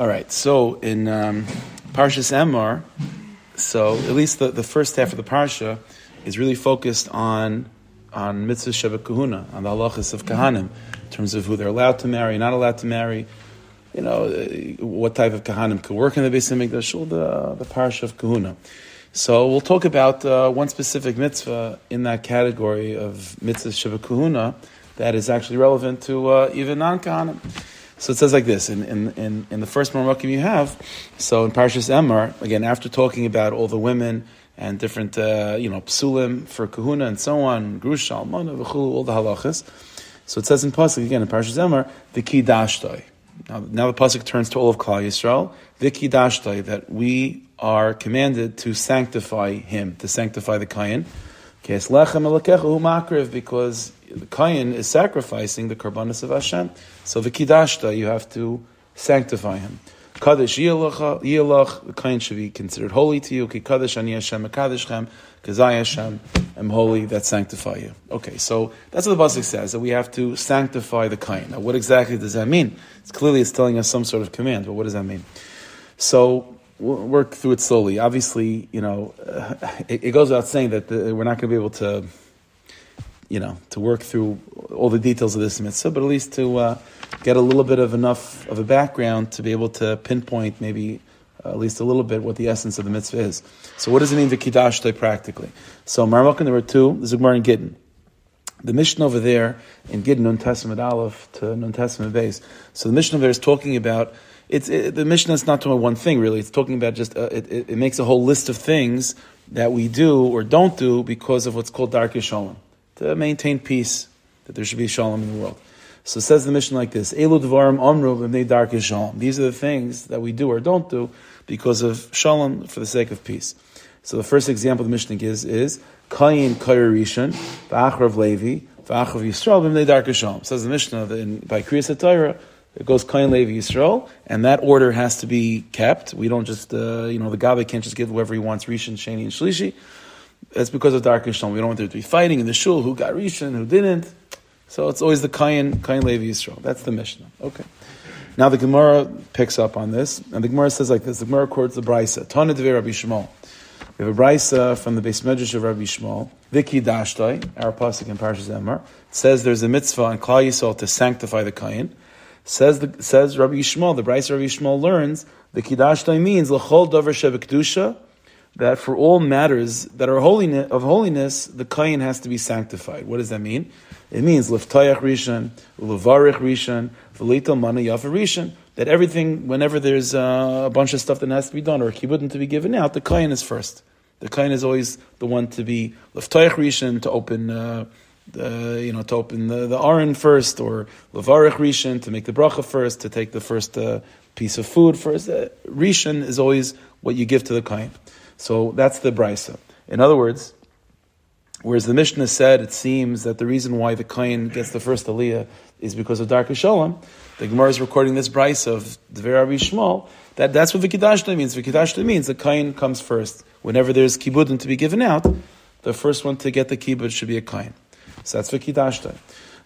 All right, so in um, Parshas Emor, so at least the, the first half of the parsha is really focused on on mitzvah sheva kahuna, on the halachas of kahanim, in terms of who they're allowed to marry, not allowed to marry, you know, what type of kahanim could work in the Beis Hamikdash, all the the parsha of kahuna. So we'll talk about uh, one specific mitzvah in that category of mitzvah sheva kahuna that is actually relevant to uh, even non kahanim. So it says like this in, in, in, in the first Marmakim you have. So in Parshas Emor, again, after talking about all the women and different, uh, you know, psulim for kahuna and so on, grusha, almana, v'chulu, all the halachas. So it says in Pasuk, again, in Parshas Emor, the kidashtoi. Now, now the Pasuk turns to all of Klal Yisrael, the that we are commanded to sanctify him, to sanctify the kain. Because the Kayin is sacrificing the Karbanis of Hashem. So the Kidashta, you have to sanctify him. Kaddish Yilach, the Kayin should be considered holy to you. Ki Kaddish Ani Hashem, Kaddish because I Hashem am holy, that sanctify you. Okay, so that's what the Pasuk says, that we have to sanctify the Kayin. Now, what exactly does that mean? It's clearly it's telling us some sort of command, but what does that mean? So, work through it slowly. Obviously, you know, it, it, goes without saying that the, we're not going to be able to you know, to work through all the details of this mitzvah, but at least to uh, get a little bit of enough of a background to be able to pinpoint maybe uh, at least a little bit what the essence of the mitzvah is. So what does it mean, to v'kidashtai, practically? So Marmokin, there were two, the Zugmar and Gittin. The mission over there in Gittin, Nun Testament Aleph to Nun Testament Base. So the mission over there is talking about it's it, the mission is not talking about one thing really. It's talking about just uh, it, it, it, makes a whole list of things that we do or don't do because of what's called dark shalom to maintain peace, that there should be shalom in the world. So it says the mission like this: Elu dvarim amru dark shalom. These are the things that we do or don't do because of shalom, for the sake of peace. So the first example the Mishnah gives is Kayin Kair Rishon, V'achrav Levi, V'achrav Yisrael v'nei dark shalom. Says the Mishnah that in, by Kriyas Torah it goes Kain Levi Yisrael, and that order has to be kept. We don't just, uh, you know, the Gabe can't just give whoever he wants, Rishon, Sheni, and Shlishi. That's because of dark. We don't want there to be fighting in the shul, who got Rishon, who didn't. So it's always the Kayin, Kayin Levi Yisrael. That's the Mishnah. Okay. Now the Gemara picks up on this, and the Gemara says like this. The Gemara quotes the Brisa. Tana Devei Rabbi Shmuel. We have a Brisa from the Beis Medrash of Rabbi Shmuel. Viki Dashtoi, our pasuk in Parshas Emor, says there's a mitzvah on Klal Yisrael to sanctify the Kayin. Says the, says Rabbi Yishmael, the Brisa Rabbi Yishmael learns the Kidashtoi means l'chol dover shebekdusha that for all matters that are holiness, of holiness, the kain has to be sanctified. What does that mean? It means liftayach rishon, levarich rishon, v'leitel mana yafa rishon. That everything, whenever there's uh, a bunch of stuff that has to be done or a kibbutz to be given out, the kain is first. The kain is always the one to be liftayach rishon to open. Uh, the, you know, to open the, the aron first, or levarich rishon to make the bracha first, to take the first uh, piece of food first. Uh, rishon is always what you give to the kain. So that's the brisa. In other words, whereas the Mishnah said it seems that the reason why the Kain gets the first aliyah is because of Dark Shalom, the Gemara is recording this brisa of Rabbi Shmuel, that that's what Vikidashta means. Vikidashta means the Kain comes first. Whenever there's kibudim to be given out, the first one to get the kibbud should be a Kain. So that's Vikidashta.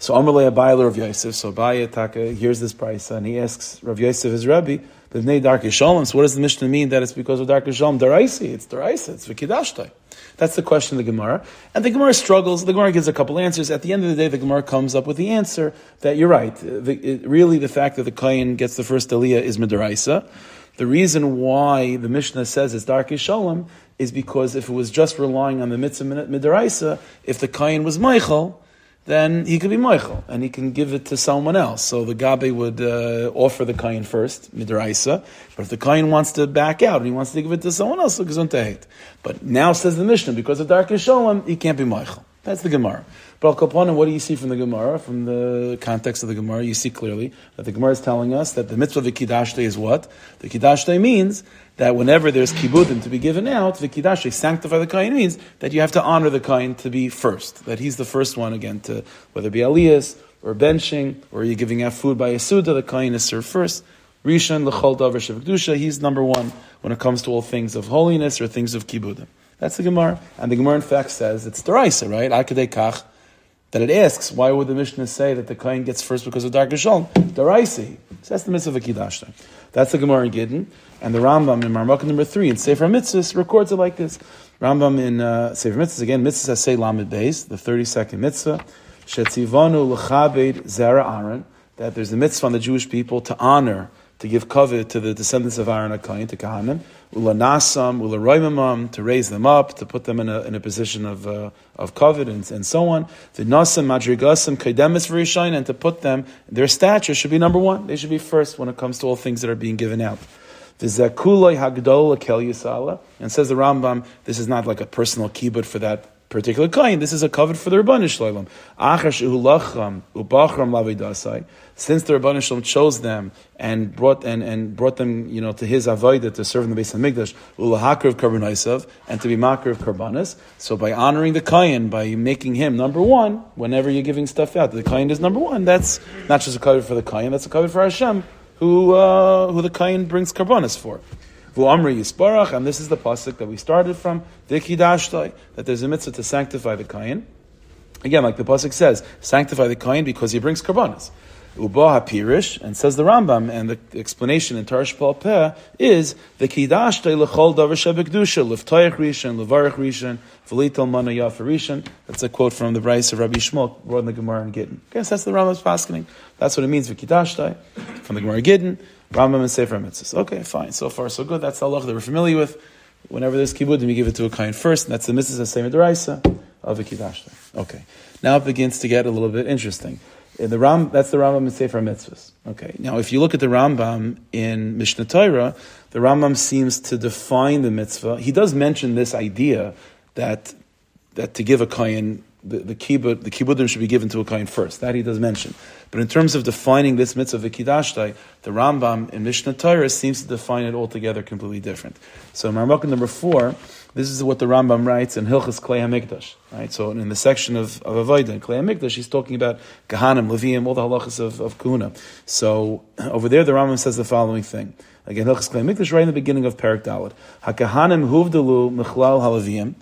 So Amalei Abayla Rav Yosef, so Abaya Taka hears this brisa and he asks Rav Yosef his Rabbi, B'nei Dark Shalom. So what does the Mishnah mean that it's because of Dark Shalom? Daraisi, it's Daraisa, it's Vikidashtai. That's the question of the Gemara. And the Gemara struggles, the Gemara gives a couple answers. At the end of the day, the Gemara comes up with the answer that you're right. The, it, really, the fact that the Kayan gets the first Aliyah is Midaraisa. The reason why the Mishnah says it's Dark Shalom is because if it was just relying on the mitzvah Midaraisa, if the Kayan was Michael, then he could be Michael, and he can give it to someone else. So the Gabe would uh, offer the Kain first, Midraisa, but if the Kain wants to back out and he wants to give it to someone else, so hate. But now says the Mishnah, because of Dark Shalom, he can't be Michael. That's the Gemara. But Al what do you see from the Gemara, from the context of the Gemara? You see clearly that the Gemara is telling us that the mitzvah of the Kidashte is what? The Kidashte means that whenever there's kibudim to be given out, the Kidashte, sanctify the kain, means that you have to honor the kain to be first. That he's the first one, again, to whether it be aliyas, or benching, or you're giving out food by a suda, the kain is served first. Rishon, l'chol davar shevakdusha, he's number one when it comes to all things of holiness or things of kibudim. That's the Gemara. And the Gemara, in fact, says it's Deraisa, right? Akadei kach that it asks, why would the Mishnah say that the Kohen gets first because of Darkei Shalom? Daraisi. So that's the mitzvah of Akidashta. That's the Gemara in Gittin. And the Rambam in Marmukah number three in Sefer Mitzvahs records it like this. Rambam in uh, Sefer Mitzvahs, again, Mitzvahs say Lamed Beis, the 32nd mitzvah. Shetzivanu l'chabed zera Aaron, that there's a mitzvah on the Jewish people to honor, to give covet to the descendants of Aaron HaKayin, to Kahanim, ulanasam, ularoimamam, to raise them up, to put them in a, in a position of, uh, of covet and, and so on. The nasam, madrigasam, kaidemis v'rishain, and to put them, their stature should be number one. They should be first when it comes to all things that are being given out. the V'zekuloi hagdol kel yisala, and says the Rambam, this is not like a personal kibbut for that particular kind. This is a covet for the Rabbanah Shalom. Since the Rabbanah Shalom chose them and brought and, and brought them, you know, to his avodah to serve in the base of Mikdash, ulahakar of and to be makar of karbanas. So by honoring the kain, by making him number one, whenever you're giving stuff out, the kain is number one. That's not just a covet for the kain, that's a covet for Hashem, who uh, who the kain brings karbanas for. V'amri Yisbarach, and this is the pasuk that we started from, Dikidashtai, that there's a mitzvah to sanctify the kain. Again, like the pasuk says, sanctify the kain because he brings karbanas. Uba Pirish, and says the Rambam, and the explanation in Tarsh Pal Peh is the Kidashtai lechol davar shebekdusha leftoyach rishon levarach rishon v'lital mana rishon. That's a quote from the Bryce of Rabbi Shmuel, brought in the Gemara in Gittin. Okay, so that's the Rambam's paskening. That's what it means v'kidashtai from the Gemara Gittin. Rambam and Sefer Mitzvahs. Okay, fine. So far, so good. That's the Allah that we're familiar with. Whenever there's kibbutz, we give it to a kain first, and that's the mitzvah same deraisa of a. Okay. Now it begins to get a little bit interesting. In the Ram, that's the Rambam in Sefer Mitzvahs. Okay. Now, if you look at the Rambam in Mishnah Torah, the Rambam seems to define the mitzvah. He does mention this idea that that to give a kain the, the the kibbudim should be given to a kain first. That he does mention. But in terms of defining this mitzvah v'kidashtai, the Rambam in Mishnah Torah seems to define it altogether completely different. So in Marmukah number four, this is what the Rambam writes in Hilchas Klei HaMikdash. Right? So in the section of, of Avodah Klei HaMikdash, he's talking about Kahanim, Leviim, all the halachas of, of Kuna. So over there, the Rambam says the following thing. Again, Hilchas Klei HaMikdash, right in the beginning of Perak Dalit. HaKahanim huvdalu michlal halavim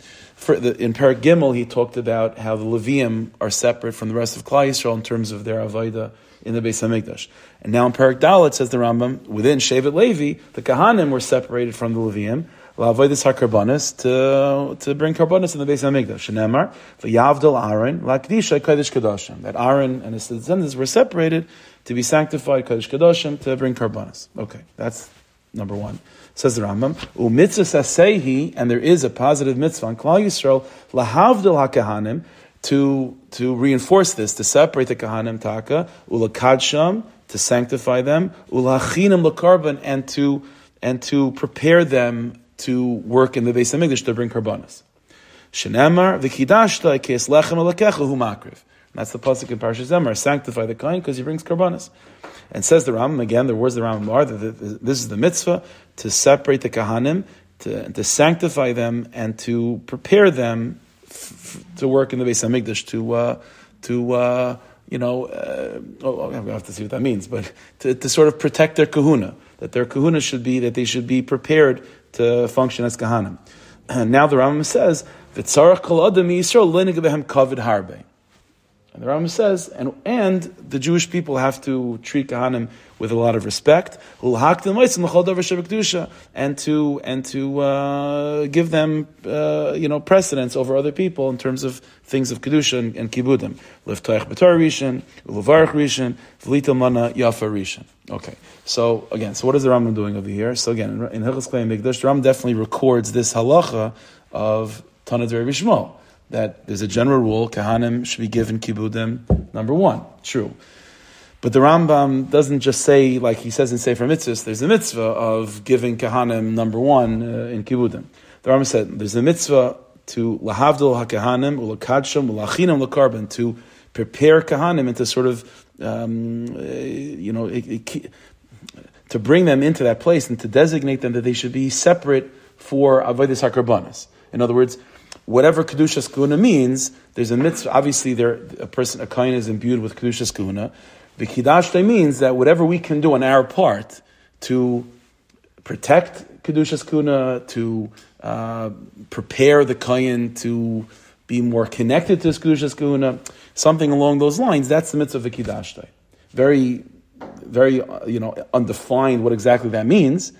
the, in Parak Gimel, he talked about how the Levium are separate from the rest of Klal Yisrael in terms of their avodah in the Beis Hamikdash. And now in Parak Dalit says the Rambam, within Shevet Levi, the Kahanim were separated from the Levium, La'avodas HaKarbanis, to, to bring Karbanis in the Beis Hamikdash. Shenemar, V'yavdal Aaron, La'kdisha Kodesh Kadoshim. That Aaron and his descendants were separated to be sanctified, Kodesh Kadoshim, to bring Karbanis. Okay, that's number one. Says the Rambam, u'mitzvah sasehi, and there is a positive mitzvah on Klal Yisrael, lahavdil hakahanim, to, to reinforce this, to separate the kahanim taka, ulakadsham, to sanctify them, ulachinam lakarban, and to, and to prepare them to work in the Beis Hamikdash to bring karbanas. Shenemar v'kidashta kes lechem alakecha makriv. That's the pasuk in Parshas Emor. Sanctify the kain because he brings karbanas. And says the Rambam again. The words of the Rambam are that this is the mitzvah to separate the kahanim, to, to sanctify them, and to prepare them f- to work in the Beis Hamikdash to uh, to uh, you know. Uh, oh, I'm gonna have to see what that means, but to, to sort of protect their kahuna. That their kahuna should be that they should be prepared to function as kahanim. And now the Rambam says, "V'tzarach kol Yisrael behem kavod harbe." And the Rambam says, and, and the Jewish people have to treat Kahanim with a lot of respect, and to and to uh, give them uh, you know precedence over other people in terms of things of kedusha and, and kibudim. Mana. Okay, so again, so what is the Rambam doing over here? So again, in Hilchas Klei Mikdash, the Rambam definitely records this halacha of Tanad Rebbe that there's a general rule, Kahanim should be given kibudim, number one. True. But the Rambam doesn't just say, like he says in Sefer Mitzvahs, there's a mitzvah of giving Kahanim number one uh, in kibudim. The Rambam said there's a mitzvah to lahavdol hakahanim ulakadsham ulachinam lakarban to prepare kahanim and to sort of um, uh, you know it, it, to bring them into that place and to designate them that they should be separate for avodas hakarbanas. In other words, whatever kedushas kuna means, there's a mitzvah. Obviously, there a person a kain is imbued with kedushas kuna. The means that whatever we can do on our part to protect kedushas kuna, to uh, prepare the kain to be more connected to Kedushas Kahuna, something along those lines. That's the mitzvah of Vikidashtai. Very, very, uh, you know, undefined what exactly that means.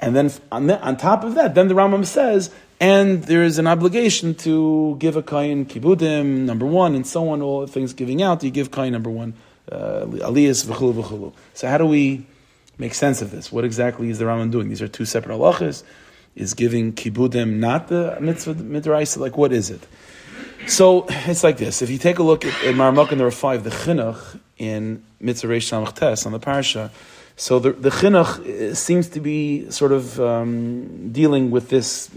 And then on, the, on top of that, then the Rambam says, and there is an obligation to give a kain kibudim, number one, and so on, all things giving out, you give kain number one, uh, aliyas, v'chulu, v'chulu. So how do we make sense of this? What exactly is the Rambam doing? These are two separate halachas. Is giving kibudim not the mitzvah midrash? Like what is it? So it's like this. If you take a look at, at there are five, the chinuch in mitzvah reish tes on the parsha, so the, the chinuch seems to be sort of um, dealing with this,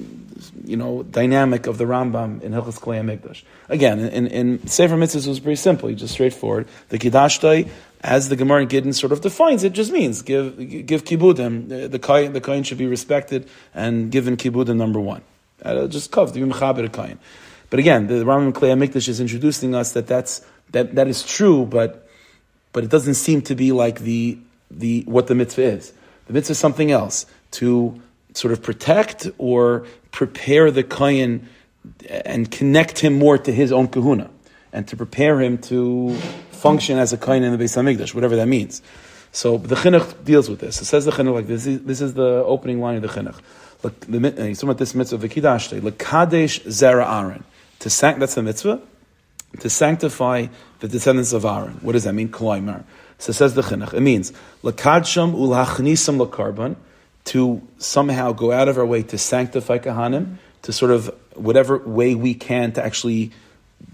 you know, dynamic of the Rambam in Hilchas Klei Mikdash. Again, in, in Sefer Mitzvahs it was pretty simple, just straightforward. The Kiddashtai, as the Gemara in Gittin sort of defines it, just means give give kibudim. The, the kain the kain should be respected and given kibudim number one. Uh, just kav to be mechaber kain. But again, the Rambam Klei Mikdash is introducing us that that's that that is true, but but it doesn't seem to be like the the what the mitzvah is. The mitzvah is something else to sort of protect or prepare the kohen and connect him more to his own kahuna and to prepare him to function as a kohen in the Beis Hamikdash, whatever that means. So the chinuch deals with this. It says the chinuch like this. This is the opening line of the chinuch. The, uh, he's talking about this mitzvah, the kidashte, lekadesh zera Aaron. To sanct, that's the mitzvah. To sanctify the descendants of Aaron. What does that mean? Kolaimar. So says the chinuch. It means lakadsham ulachnisam lakarban to somehow go out of our way to sanctify kahanim, to sort of whatever way we can to actually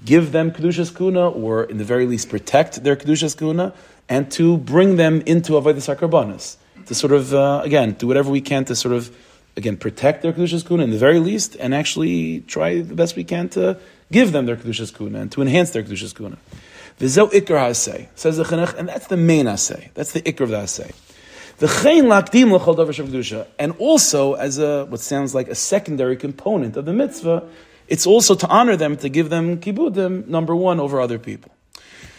give them kedushas kuna, or in the very least protect their kedushas kuna, and to bring them into avodas hakarbanis. To sort of uh, again do whatever we can to sort of again protect their kedushas kuna in the very least, and actually try the best we can to give them their kedushas kuna and to enhance their kedushas kuna. V'zeu ikr ha'aseh, says the Chinuch, and that's the main asay. That's the ikr of the asay. Lakdim and also as a what sounds like a secondary component of the mitzvah, it's also to honor them, to give them kibudim number one over other people.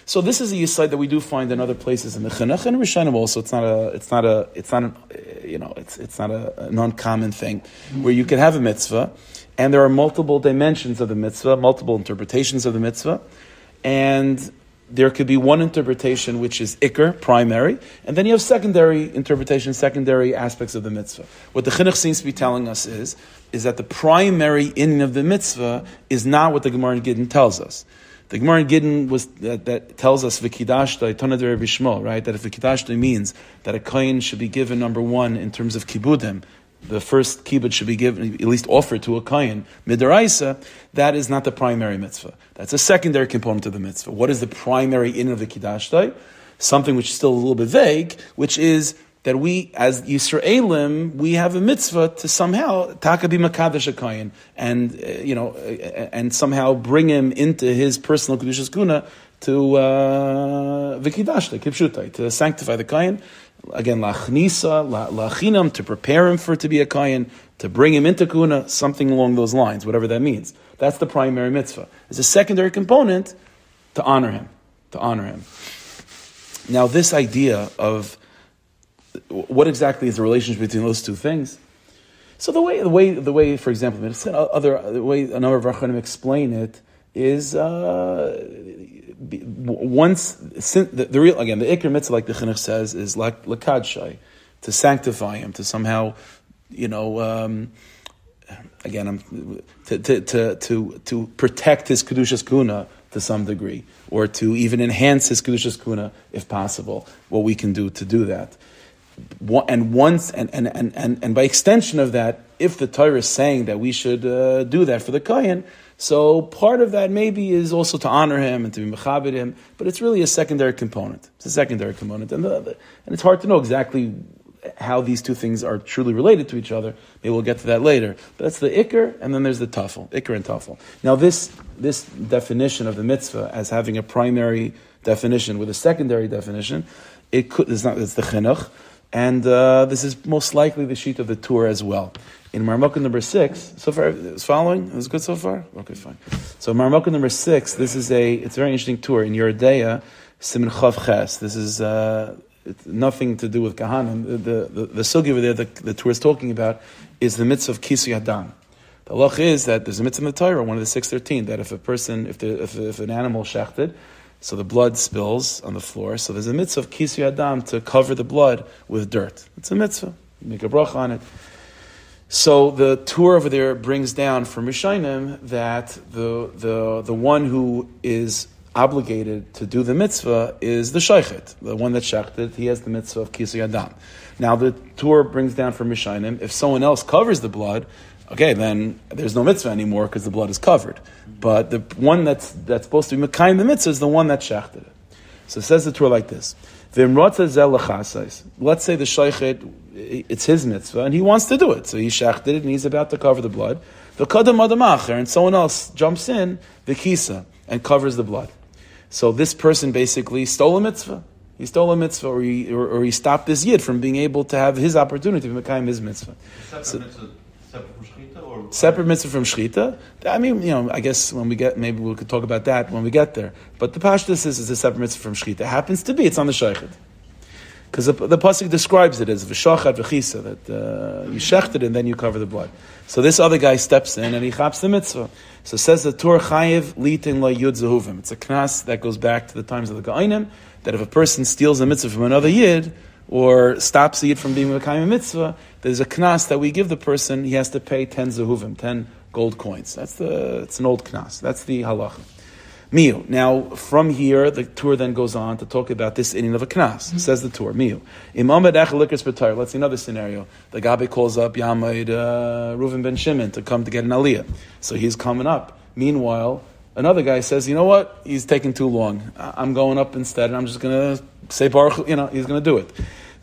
So this is a yisaid that we do find in other places in the Chinuch and Rishonim also. It's not a, it's not a, it's not you know, it's it's not a, an uncommon thing where you can have a mitzvah, and there are multiple dimensions of the mitzvah, multiple interpretations of the mitzvah, and there could be one interpretation which is ikr, primary, and then you have secondary interpretation, secondary aspects of the mitzvah. What the chinuch seems to be telling us is, is that the primary in of the mitzvah is not what the Gemara in Gittin tells us. The Gemara in Gittin was that, that tells us vikidashta tonadere vishmo, right? That if vikidashta means that a kohen should be given number one in terms of kibudim, the first kibbutz should be given, at least offered to a kayan midaraisa, that is not the primary mitzvah. That's a secondary component of the mitzvah. What is the primary in of the kiddushdai? Something which is still a little bit vague, which is that we, as Yisraelim, we have a mitzvah to somehow takabi makadosh kayan, and uh, you know, uh, and somehow bring him into his personal kedushas guna to uh, kipshutai, to sanctify the kayan again, lachnisa, lachinam, to prepare him for to be a kayan, to bring him into kuna, something along those lines, whatever that means. That's the primary mitzvah. As a secondary component, to honor him, to honor him. Now, this idea of what exactly is the relationship between those two things? So the way, the way, the way, for example, other the way a number of Rachanim explain it is uh, once the, the, real again the ikr mitzvah like the chinuch says is like lakadshai to sanctify him to somehow you know um, again I'm, to, to, to, to, to protect his kedushas kuna to some degree or to even enhance his kedushas kuna if possible what we can do to do that. And once and, and, and, and, and by extension of that if the Torah is saying that we should uh, do that for the kohen so part of that maybe is also to honor him and to be mechabit him, but it's really a secondary component. It's a secondary component, and, the, and it's hard to know exactly how these two things are truly related to each other. Maybe we'll get to that later. But that's the ikr, and then there's the tafel, ikr and tafel. Now this this definition of the mitzvah as having a primary definition with a secondary definition, it could it's not it's the chinuch, and uh, this is most likely the sheet of the Tur as well in Marmukah number six, so far it's following. It was good so far. Okay, fine. So Marmukah number six. This is a. It's a very interesting Tur in Yoreh De'ah, Simin Chav Ches. This is uh, nothing to do with Kahanim. The the, the, the sugi over there the, the Tur is talking about is the mitzvah of Kisu Yadam. The halach is that there's a mitzvah in the Torah, one of the six thirteen, that if a person, if, the, if, if an animal shechted, so the blood spills on the floor. So there's a mitzvah of kisu adam to cover the blood with dirt. It's a mitzvah. make a bracha on it. So the Tur over there brings down from Rishonim that the, the, the one who is obligated to do the mitzvah is the sheichet, the one that shechted. He has the mitzvah of kisu adam. Now the Tur brings down from Rishonim, if someone else covers the blood, okay, then there's no mitzvah anymore because the blood is covered. But the one that's, that's supposed to be Mekayim the mitzvah is the one that shechted it. So it says the Tur like this. Let's say the sheichet, it's his mitzvah, and he wants to do it. So he shechted it, and he's about to cover the blood. The kadam adamacher, and someone else jumps in, the kisa, and covers the blood. So this person basically stole a mitzvah. He stole a mitzvah, or he, or, or he stopped this yid from being able to have his opportunity to make his mitzvah. So, mitzvah separate mitzvah from shchita. I mean, you know, I guess when we get, maybe we could talk about that when we get there. But the pashtus is, is a separate mitzvah from shchita. It happens to be, it's on the shaykhid. Because the, the pasuk describes it as v'shachat v'chisa, that uh, you shecht it and then you cover the blood. So this other guy steps in and he chaps the mitzvah. So says the Tur chayiv litin la yud zehuvim. It's a knas that goes back to the times of the Ga'inim, that if a person steals a mitzvah from another yid, or stops the yid from being a mitzvah, there's a knas that we give the person, he has to pay 10 zehuvim, 10 gold coins. That's the, it's an old knas. That's the halacha. Miu. Now, from here, the Tur then goes on to talk about this inning of a knas. Mm-hmm. Says the Tur. Miu. Imam Let's see another scenario. The Gabi calls up Yamaid uh, Reuven ben Shimon to come to get an aliyah. So he's coming up. Meanwhile, another guy says, you know what? He's taking too long. I'm going up instead, and I'm just going to say Baruch, you know, he's going to do it.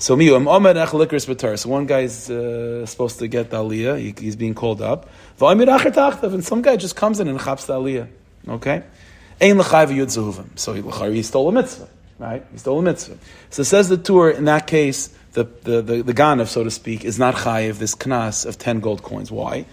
So miu So one guy's uh, supposed to get the aliyah. He, he's being called up. And some guy just comes in and chaps the aliyah. Okay? So he, stole a mitzvah. Right? He stole a mitzvah. So says the Tur, in that case, the, the, the, the Ganav, so to speak, is not chayiv, this knas of 10 gold coins. Why?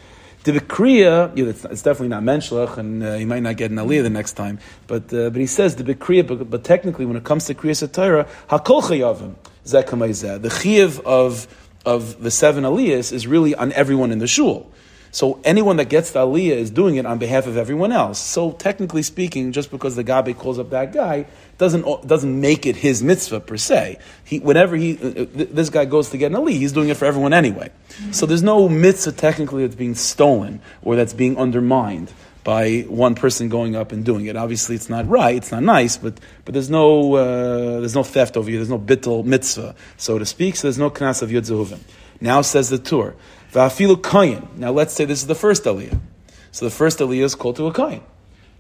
The Bikriya, you it's, it's, definitely not menschlich, and uh, he might not get an aliyah the next time. But uh, but he says the Bikriya, but, but technically, when it comes to Kriya Satira, hakol chayavim zeh The chiyav of of the seven aliyahs is really on everyone in the shul. So anyone that gets the aliyah is doing it on behalf of everyone else. So technically speaking, just because the gabe calls up that guy doesn't doesn't make it his mitzvah per se. He, whenever he uh, uh this guy goes to get an aliyah, he's doing it for everyone anyway. So there's no mitzvah technically that's being stolen or that's being undermined by one person going up and doing it. Obviously, it's not right, it's not nice, but but there's no uh, there's no theft over here. There's no bittel mitzvah, so to speak. So there's no knas of yud Now says the Tur. Va'afilu kayin. Now let's say this is the first aliyah. So the first aliyah is called to a kayin.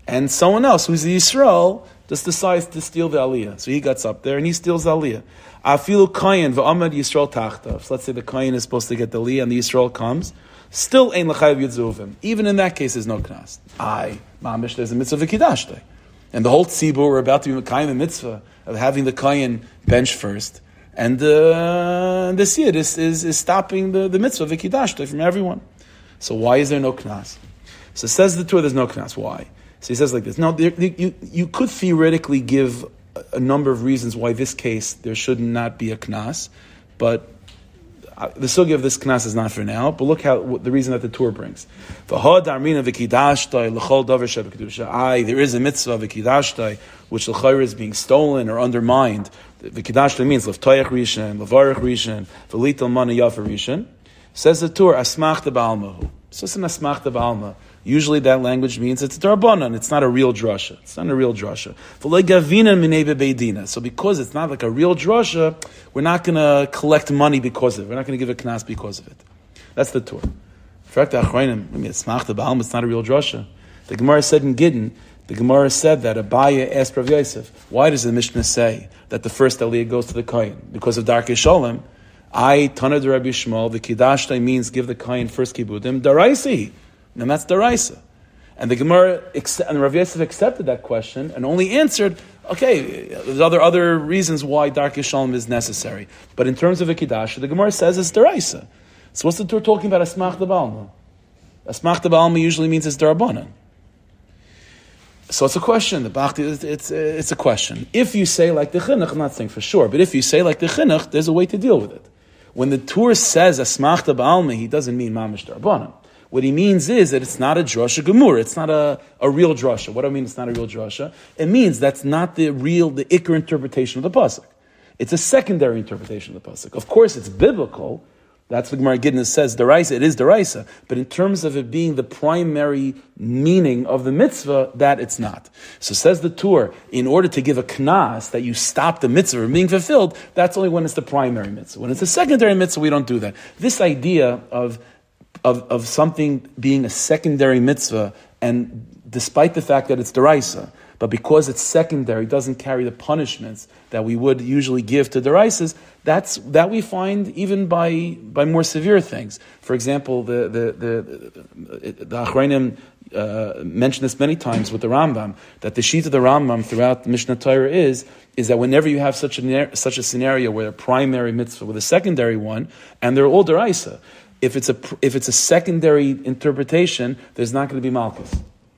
And someone else who's the Yisrael just decides to steal the aliyah. So he gets up there and he steals the aliyah. Afilu kayin va'amad Yisrael tachta. So let's say the kayin is supposed to get the aliyah and the Yisrael comes. Still ein l'chayiv yitzuvim. Even in that case, there's no knas. I, mamish, there's a mitzvah v'kidashtei. And the whole tzibur, we're about to be kayin the mitzvah of having the kayin bench first. And uh, this is, is stopping the, the mitzvah v'kidashta from everyone. So why is there no knas? So says the Tur, there's no knas. Why? So he says like this. Now, there, you, you could theoretically give a number of reasons why this case there should not be a knas, but the sugi of this knas is not for now. But look how what, the reason that the Tur brings. Aye, there is a mitzvah of which the is being stolen or undermined Kiddush means Leftoyach Rishon, Levarach Rishon, Velital Mana Yafa Rishon. Says the Tur, Asmach the Balmahu. So it's an Asmach the Balma. Usually that language means it's a Darbanan, it's not a real drasha. It's not a real drasha. So because it's not like a real drasha, we're not going to collect money because of it. We're not going to give a knas because of it. That's the Tur. In fact, mean, it's the Balma, it's not a real drasha. The Gemara said in Gittin, the Gemara said that Abaya asked Rav Yosef, why does the Mishnah say that the first Aliyah goes to the Kain? Because of Darkei Shalom. I, Tana de Rabbi Shmuel, the Kiddashtai means give the Kain first Kibudim, Daraisi. And that's Daraisa. And the Gemara, and Rav Yosef accepted that question and only answered, okay, there's other, other reasons why Darkei Shalom is necessary. But in terms of a the Gemara says it's Daraisa. So what's the Tur talking about Asmach Balma? Asmach Balma usually means it's Darabanan. So it's a question. The Bhakti, it's, it's, it's, a question. If you say like the chinuch, I'm not saying for sure, but if you say like the chinuch, there's a way to deal with it. When the Tur says asmachta ba'alma, he doesn't mean mamish darbanim. What he means is that it's not a drasha gemur. It's not a, a real drasha. What do I mean? It's not a real drasha. It means that's not the real, the ikr interpretation of the pasuk. It's a secondary interpretation of the pasuk. Of course, it's biblical. That's what Gemara Gidna says, deraisa, it is deraisa. But in terms of it being the primary meaning of the mitzvah, that it's not. So says the Tur, in order to give a knas that you stop the mitzvah from being fulfilled, that's only when it's the primary mitzvah. When it's the secondary mitzvah, we don't do that. This idea of, of, of something being a secondary mitzvah, and despite the fact that it's deraisa, but because it's secondary, doesn't carry the punishments that we would usually give to deraises, that's that we find even by by more severe things. For example, the the the, the, Achronim uh, mentioned this many times with the Rambam that the sheet of the Rambam throughout the Mishnah Torah is is that whenever you have such a such a scenario where a primary mitzvah with a secondary one, and they're all deraisa, if it's a if it's a secondary interpretation, there's not going to be malchus.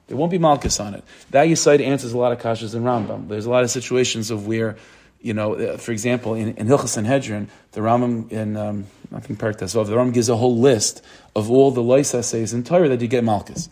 There won't be malchus on it. That Yisaid answers a lot of kashas in Rambam. There's a lot of situations of where, you know, uh, for example, in, in Hilchas Sanhedrin, the Rambam in um, I think Parak the Rambam gives a whole list of all the lois essays in Torah that you get malchus.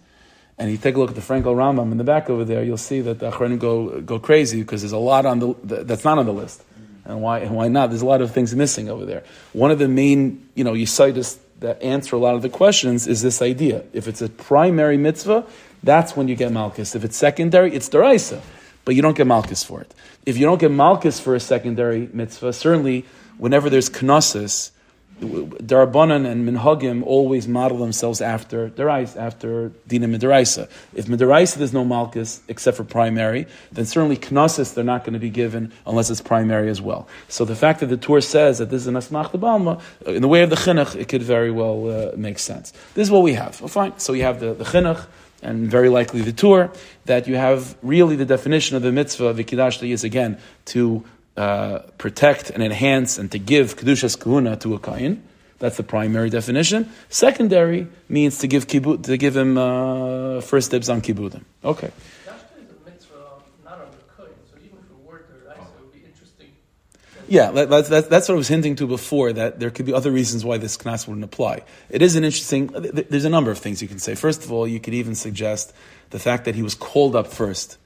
And you take a look at the Frankel Rambam in the back over there, you'll see that the Achronim go go crazy because there's a lot on the that's not on the list. And why and why not? There's a lot of things missing over there. One of the main, you know, Yisaidis that answer a lot of the questions is this idea. If it's a primary mitzvah, that's when you get malchus. If it's secondary, it's deraisa, but you don't get malchus for it. If you don't get malchus for a secondary mitzvah, certainly whenever there's knossos, Darabanan and Minhagim always model themselves after Derais, after Dina Midaraisa. If Midaraisa there's no Malchus except for primary, then certainly Knossos they're not going to be given unless it's primary as well. So the fact that the Tur says that this is an Asmach Balma, in the way of the Chinuch, it could very well uh, make sense. This is what we have. Well, fine. So you have the, the Chinuch, and very likely the Tur, that you have really the definition of the mitzvah, Kiddush, is again to uh, protect and enhance and to give Kedushas Kahuna to a kain. That's the primary definition. Secondary means to give kibbut, to give him uh, first dibs on kibbutim. Okay. Yeah, that's, that's, that's, what I was hinting to before, that there could be other reasons why this knas wouldn't apply. It is an interesting, there's a number of things you can say. First of all, you could even suggest the fact that he was called up first.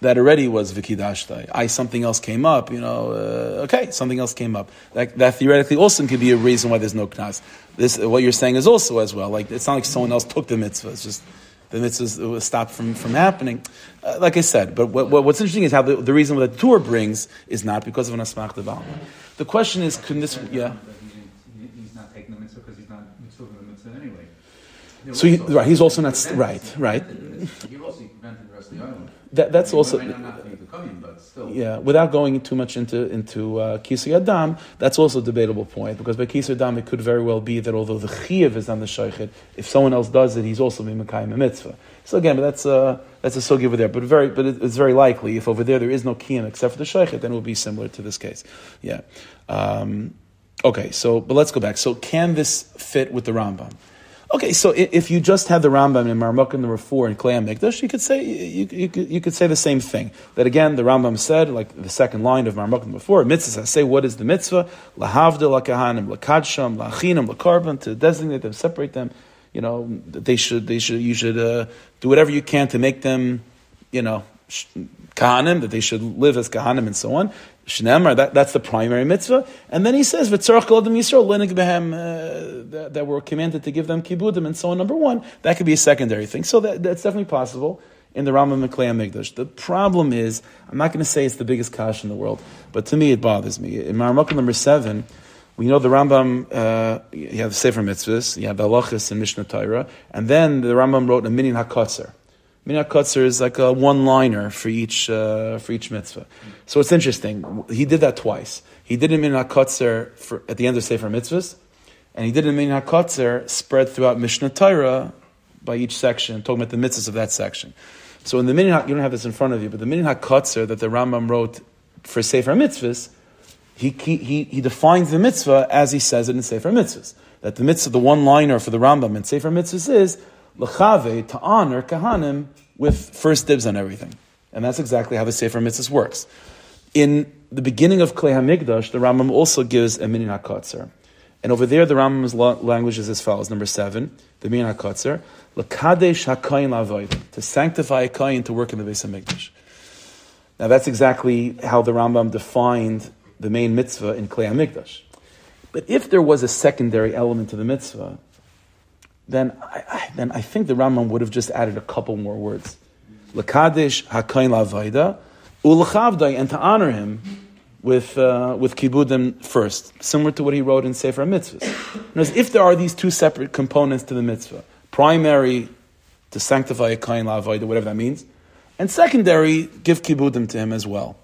That already was vikidashtai. I, something else came up, you know, uh, okay, something else came up. That, that theoretically also could be a reason why there's no knas. This, what you're saying is also as well. Like, it's not like someone else took the mitzvah, it's just, the mitzvah was stopped from, from happening. Uh, like I said, but what, what, what's interesting is how the, the reason that the Tur brings is not because of an asmach devalma. The question is, can this, yeah? He's not taking the mitzvah because he's not mitzvah the mitzvah anyway. So he, right, he's also not right, right. He also prevented the rest of the island. That, that's also still. yeah. Without going too much into into uh, adam, that's also a debatable point because by kisui adam it could very well be that although the chiyuv is on the shaykhid, if someone else does it, he's also mimekayim a mitzvah. So again, but that's a that's a sugi over there. But very, but it's very likely if over there there is no kiyum except for the shaykhid, then it will be similar to this case. Yeah. Um, okay. So, but let's go back. So, can this fit with the Rambam? Okay, so if you just had the Rambam in Marmukah number four in Klei Mikdash, you could say you, you, could, you could say the same thing. That again, the Rambam said, like the second line of Marmukah number four, mitzvah. I say what is the mitzvah? Lahavdil lakahanim lakadsham lachinim lakarban to designate them, separate them. You know, they should they should you should uh, do whatever you can to make them, you know, kahanim that they should live as kahanim and so on. Shnemar, that, that's the primary mitzvah. And then he says, Yisrael, uh, that, that we're commanded to give them kibudim and so on. Number one, that could be a secondary thing. So that, that's definitely possible in the Rambam and Klei. The problem is, I'm not going to say it's the biggest kash in the world, but to me it bothers me. In Maramukah number seven, we know the Rambam, uh, you have Sefer Mitzvahs, you have Halachas and Mishnah Torah, and then the Rambam wrote a Minyan HaKotzer. Minyan Kotzer is like a one-liner for each uh, for each mitzvah. So it's interesting. He did that twice. He did it in Minyan Kotzer at the end of Sefer Mitzvahs, and he did it in Minyan Kotzer spread throughout Mishnah Torah by each section, talking about the mitzvahs of that section. So in the Minyan, you don't have this in front of you, but the Minyan HaKotzer that the Rambam wrote for Sefer Mitzvahs, he, he, he defines the mitzvah as he says it in Sefer Mitzvahs. That the mitzvah, the one-liner for the Rambam in Sefer Mitzvahs is l'chave, to honor kahanim with first dibs on everything. And that's exactly how the Sefer Mitzvahs works. In the beginning of Klei HaMikdash, the Rambam also gives a Minyan HaKotzer. And over there, the Rambam's language is as follows. Number seven, the Min HaKotzer, L'kadesh HaKayin La'avoid, to sanctify a Kayin to work in the Beis HaMikdash. Now that's exactly how the Rambam defined the main mitzvah in Klei HaMikdash. But if there was a secondary element to the mitzvah, then I, then I think the Rambam would have just added a couple more words. L'kadesh HaKayin La'avoida, U'l'chavdai, and to honor him with, uh, with kibudim first, similar to what he wrote in Sefer Mitzvahs. Whereas if there are these two separate components to the mitzvah, primary to sanctify a kain la'avoida, whatever that means, and secondary, give kibudim to him as well.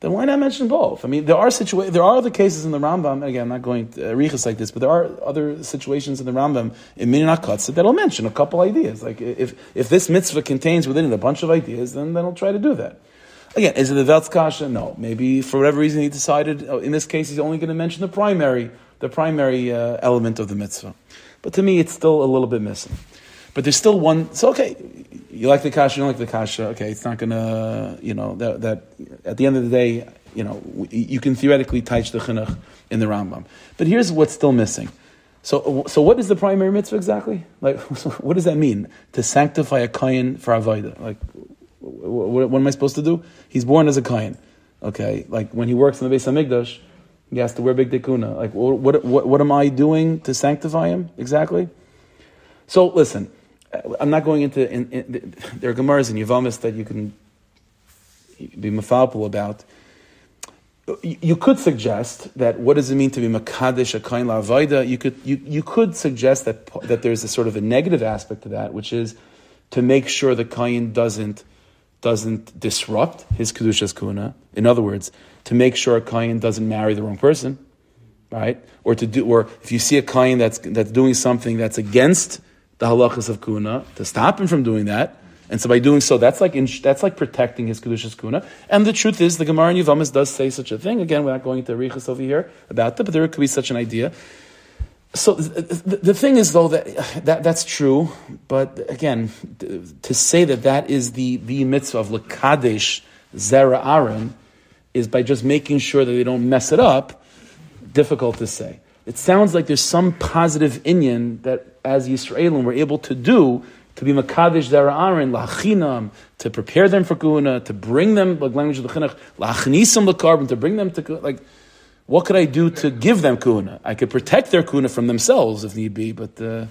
Then why not mention both? I mean, there are situa- there are other cases in the Rambam. Again, I'm not going to uh, like this, but there are other situations in the Rambam in Minyan HaKotzer that'll mention a couple ideas. Like if if this mitzvah contains within it a bunch of ideas, then then I'll try to do that. Again, is it the Veltz Kasha? No. Maybe for whatever reason he decided, oh, in this case, he's only going to mention the primary, the primary uh, element of the mitzvah. But to me, it's still a little bit missing. But there's still one. So okay, you like the kasha, you don't like the kasha. Okay, it's not gonna, you know, that, that at the end of the day, you know, you can theoretically teach the chinuch in the Rambam. But here's what's still missing. So, so what is the primary mitzvah exactly? Like, what does that mean? To sanctify a kain for avodah? Like, what, what, am I supposed to do? He's born as a kain. Okay, like when he works in the base of Hamikdash, he has to wear big dekuna. Like, what, what, what am I doing to sanctify him exactly? So, listen, I'm not going into. In, in, there are gemaras in Yavamis that you can be mafalpul about. You could suggest that what does it mean to be makadesh a kain la'avaida? You could you, you could suggest that that there's a sort of a negative aspect to that, which is to make sure the kain doesn't doesn't disrupt his kedushas kuna. In other words, to make sure a kain doesn't marry the wrong person, right? Or to do, or if you see a kain that's that's doing something that's against the halachas of kuna, to stop him from doing that. And so by doing so, that's like in, that's like protecting his kedushas kuna. And the truth is, the Gemara in Yavamas does say such a thing. Again, we're not going into riches over here about that, but there could be such an idea. So the, the thing is, though, that, that that's true, but again, to say that that is the, the mitzvah of lekadesh zera aaron is by just making sure that they don't mess it up. Difficult to say. It sounds like there's some positive inyan that as Yisraelim we're able to do to be makadesh zera aaron lachinam to prepare them for kuna to bring them like language of the chinuch lachnisam lekarbon to bring them to like what could I do to give them kuna? I could protect their kuna from themselves if need be, but. Uh,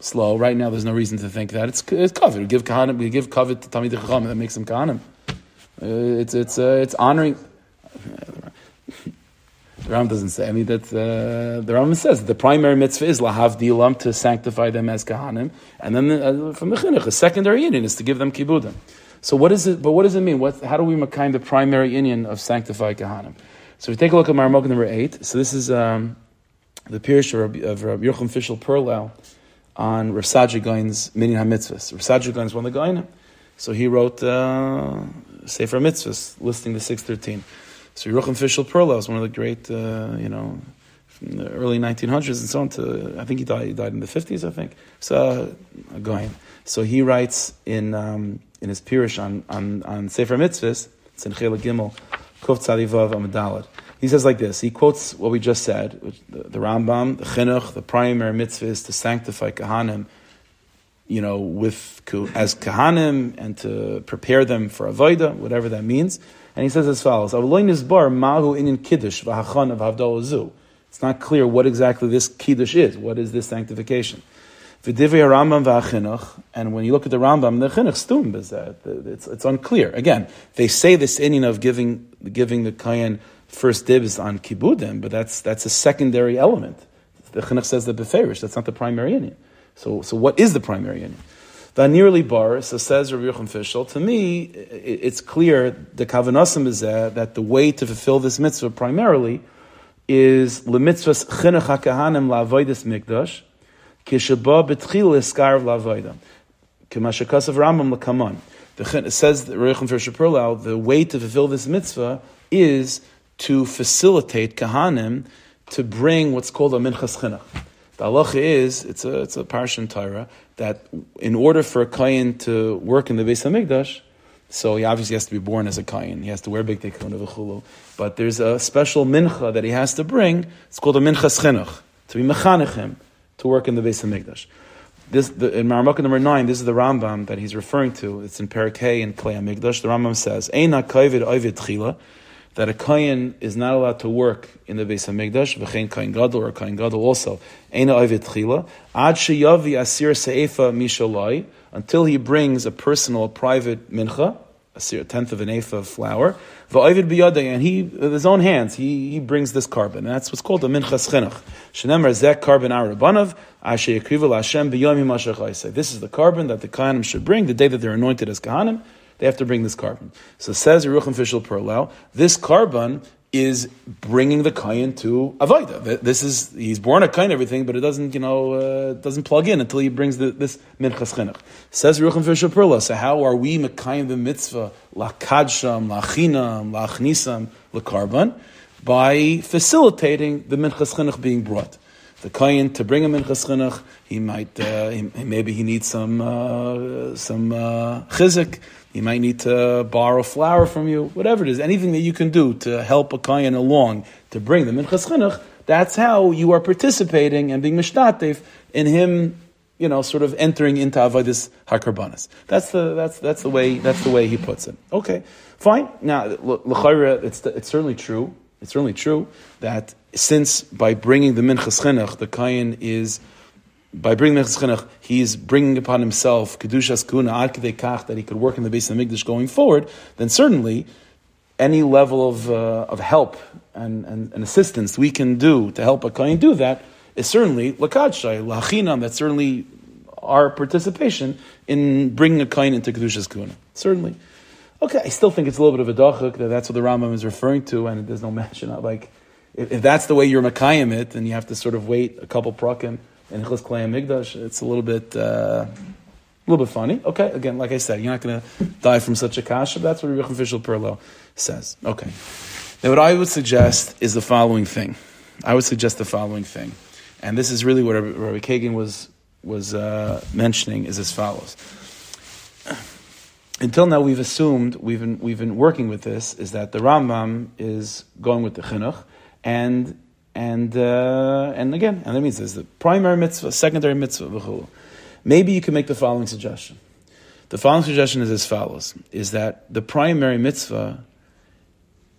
Slow. Right now, there's no reason to think that it's it's. We give kahanim, we give covet to tamid chacham that makes them kahanim. Uh, it's it's uh, it's honoring. The Ram doesn't say. I mean, that uh, the Ram says the primary mitzvah is lahav dilam to sanctify them as kahanim, and then uh, from the chinuch, a secondary union is to give them kibudim. So what is it? But what does it mean? What, how do we kind the primary union of sanctified kahanim? So we take a look at Marmok number eight. So this is um, the Pirish of, Rabbi Yochum Fishel Perlow on Rav Saadia Gaon's Minyan HaMitzvahs. Rav Saadia Gaon is one of the Gainim. So he wrote uh, Sefer Mitzvahs, listing the 613. So Yochum Fishel Perlow is one of the great, uh, you know, from the early 1900s and so on to, I think he died, he died in the 50s, I think. So, a Gain. So he writes in... Um, in his Pirish on, on, on Sefer Mitzvahs, it's in Chela Gimel, Kuf Tzadivav Amadalad. He says like this, he quotes what we just said, the, the Rambam, the Chinuch, the primary mitzvah is to sanctify Kahanim, you know, with as Kahanim and to prepare them for Avodah, whatever that means. And he says as follows, Mahu Inin It's not clear what exactly this Kiddush is. What is this sanctification? And when you look at the Rambam, the chinuch stum It's, it's unclear. Again, they say this inyan of giving giving the kayan first dibs on kibudim, but that's that's a secondary element. The chinuch says the beferish. That's not the primary inyan. So, so what is the primary? The nearly bar, so says Rabbi Yochanan Fishel, to me, it's clear the kavanasim is that the way to fulfill this mitzvah primarily is lemitzvahs chinuch hakahanim la'avoidus mikdash, Kishaba betchil eskarv lavoida. Kamashakasav Rambam lakamon. It says the Rechem for the way to fulfill this mitzvah is to facilitate kahanim to bring what's called a minchas chinuch. The halacha is it's a it's a parshan Torah that in order for a kain to work in the Beis Hamikdash, So he obviously has to be born as a kain. He has to wear big tikkun of a. But there's a special mincha that he has to bring. It's called a mincha chinuch to be mechanechim to work in the base of mikdash. This the, in Maramaka number nine. This is the Rambam that he's referring to. It's in Parakeh in Klei Mikdash. The Rambam says, "Eina kaivid oivid chila." That a kain is not allowed to work in the base of Mikdash, v'chein kain gadol or kain gadol also. Eina oivid chila. Ad sheyavi asir seifa mishalai until he brings a personal, private mincha, a tenth of an eighth of flour, v'oivid biyadei, and he, with his own hands, he, he brings this carbon. And that's what's called a mincha chinuch. Shenemar zek carbon arabanav, ashe yakriva Hashem b'yom yimashach This is the carbon that the Kohanim should bring the day that they're anointed as Kohanim. They have to bring this carbon. So says Yerucham Fishel Perlow, this carbon is bringing the kain to avoida. This is he's born a kain everything, but it doesn't you know uh, doesn't plug in until he brings the, this minchas chinuch. Says Ruchim Fisher Perla. So how are we mekayim the mitzvah lakadsham lachinam lachnisam lakarban by facilitating the minchas chinuch being brought. The kain to bring him in chinuch, he might uh, he, maybe he needs some uh, some uh, chizik he might need to borrow flour from you, whatever it is, anything that you can do to help a kayan along to bring them in chinuch. That's how you are participating and being mishtatev in him, you know, sort of entering into avodas hakarbanas. That's the that's that's the way that's the way he puts it. Okay, fine. Now, l'chayra, it's it's certainly true. It's certainly true that since by bringing the minchas chinuch, the kayan is by bringing Minchas Chinuch, he's bringing upon himself Kedushas Kuna Ad Kach that he could work in the base of Mikdash going forward, then certainly any level of, uh, of help and, and, and, assistance we can do to help a Kohen do that is certainly Lakadshai, Lachinam, that's certainly our participation in bringing a Kohen into Kedushas Kuna. Certainly. Okay, I still think it's a little bit of a dachuk that that's what the Rambam is referring to, and there's no mention of like, if, if that's the way you're Makayim it, then you have to sort of wait a couple prakim in Hilchos Klei Migdash, it's a little bit, uh, a little bit funny. Okay, again, like I said, you're not going to die from such a kasha. That's what Rebbe Official Perlow says. Okay. Now, what I would suggest is the following thing. I would suggest the following thing, and this is really what Rabbi Kagan was was uh, mentioning is as follows. Until now, we've assumed we've been we've been working with this is that the Rambam is going with the chinuch, and and uh, and again, and that means there's the primary mitzvah, secondary mitzvah, Maybe you can make the following suggestion. The following suggestion is as follows: is that the primary mitzvah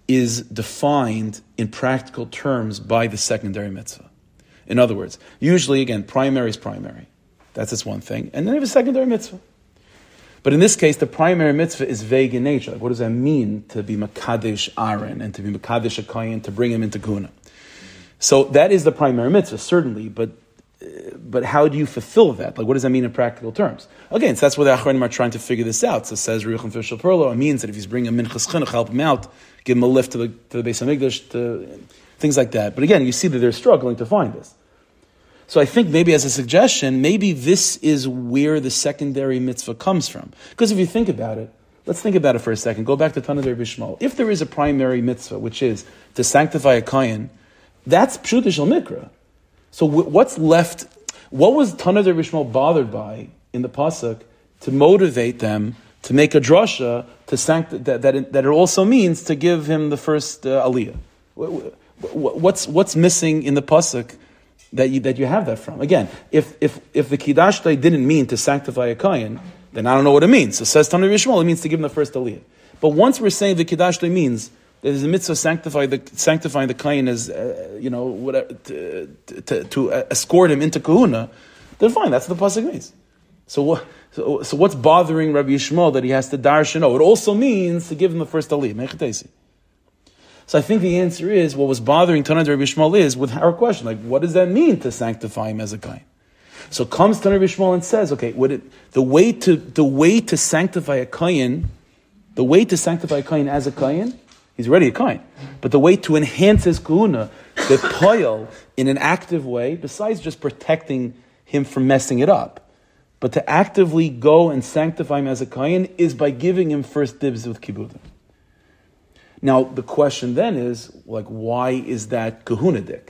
is defined in practical terms by the secondary mitzvah. In other words, usually again, primary is primary. That's just one thing, and then you have a secondary mitzvah. But in this case, the primary mitzvah is vague in nature. Like, what does that mean to be Makadesh Aaron and to be Makadesh Akayin, to bring him into Kuna? So that is the primary mitzvah, certainly, but uh, but how do you fulfill that? Like, what does that mean in practical terms? Again, so that's where the Achronim are trying to figure this out. So it says Ruchim Fishel Perlow, it means that if he's bringing a minchas chinuch, help him out, give him a lift to the to the base of English, to things like that. But again, you see that they're struggling to find this. So I think maybe as a suggestion, maybe this is where the secondary mitzvah comes from. Because if you think about it, let's think about it for a second. Go back to Tanadir Bishmal. If there is a primary mitzvah, which is to sanctify a kayan, that's Pshutishal Mikra. So what's left? What was Tanad Rishmal bothered by in the pasuk to motivate them to make a drasha to sanct- that, that, it, that it also means to give him the first uh, aliyah? What's what's missing in the pasuk that you that you have that from? Again, if if if the kiddushay didn't mean to sanctify a kayan, then I don't know what it means. So says Tanur Rishmal, it means to give him the first aliyah. But once we're saying the kiddushay means that there's a mitzvah sanctify the, sanctifying the kain as, uh, you know, whatever, to, to, to, escort him into kahuna, then fine, that's what the pasuk means. So, what, so, so what's bothering Rabbi Yishmael that he has to darshan? Oh, it also means to give him the first aliyah. So I think the answer is what was bothering Tanad Rabbi Yishmael is with our question, like, what does that mean to sanctify him as a kain? So comes Tanad Rabbi Yishmael and says, okay, it, the way to the way to sanctify a kain, the way to sanctify a kain as a kain He's already a kain. But the way to enhance his kahuna, the poil, in an active way, besides just protecting him from messing it up, but to actively go and sanctify him as a kain is by giving him first dibs with kibbutz. Now, the question then is, like, why is that kahunadik?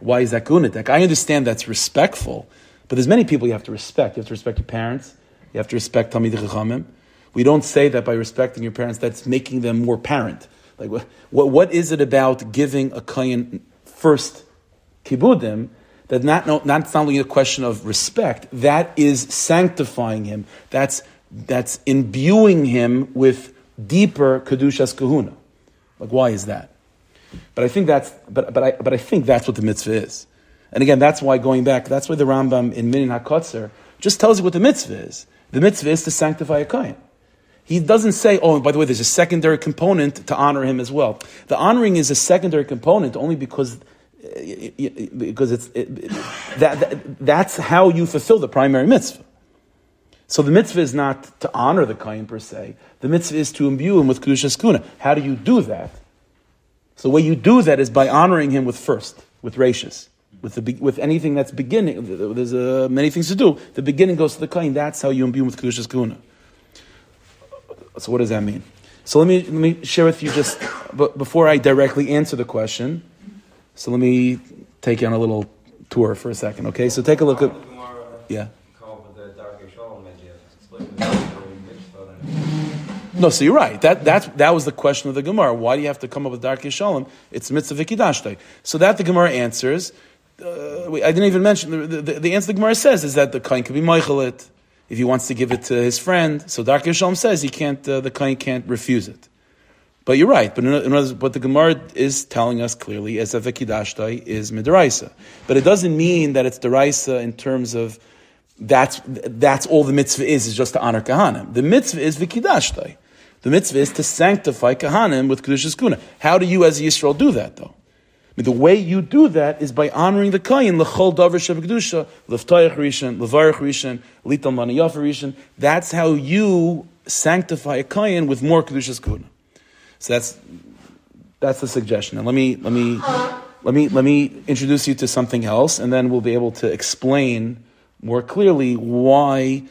Why is that kahunadik? I understand that's respectful, but there's many people you have to respect. You have to respect your parents. You have to respect Talmid Chachamim. We don't say that by respecting your parents, that's making them more parent. Like, what, what, is it about giving a kayan first kibudim that not, no, not not only a question of respect, that is sanctifying him. That's, that's imbuing him with deeper kedushas kahuna. Like, why is that? But I think that's, but, but, I, but I think that's what the mitzvah is. And again, that's why going back, that's why the Rambam in Minyan HaKotzer just tells you what the mitzvah is. The mitzvah is to sanctify a kain. He doesn't say, oh, by the way, there's a secondary component to honor him as well. The honoring is a secondary component only because, eh, eh, eh, because it's, it, that, that, that's how you fulfill the primary mitzvah. So the mitzvah is not to honor the kain per se. The mitzvah is to imbue him with kedushas kuna. How do you do that? So the way you do that is by honoring him with first, with rachis with, the, with anything that's beginning, there's uh, many things to do. The beginning goes to the kain. That's how you imbue with kedushas kuna. So what does that mean? So let me let me share with you just but before I directly answer the question. So let me take you on a little tour for a second. Okay, so take a look at yeah. No, so you're right. That, that, that was the question of the Gemara. Why do you have to come up with Dark Shalom? It's mitzvah vikidashtay. So that the Gemara answers. Uh, I didn't even mention, the, the, the, answer the Gemara says is that the kain can be moichelit if he wants to give it to his friend. So Dark Shalom says he can't, uh, the kain can't refuse it. But you're right. But in what the Gemara is telling us clearly is that vikidashtay is midaraisa. But it doesn't mean that it's deraisa in terms of that's, that's all the mitzvah is, is just to honor kahanim. The mitzvah is vikidashtay. The mitzvah is to sanctify kahanim with kedushas kuna. How do you as Yisrael do that though? I mean, the way you do that is by honoring the kain lechol davar shebekdusha leftayach rishon levarich rishon lital maniyaf rishon. That's how you sanctify a kain with more kedushas kuna. So that's that's the suggestion. And let me let me let me let me introduce you to something else, and then we'll be able to explain more clearly why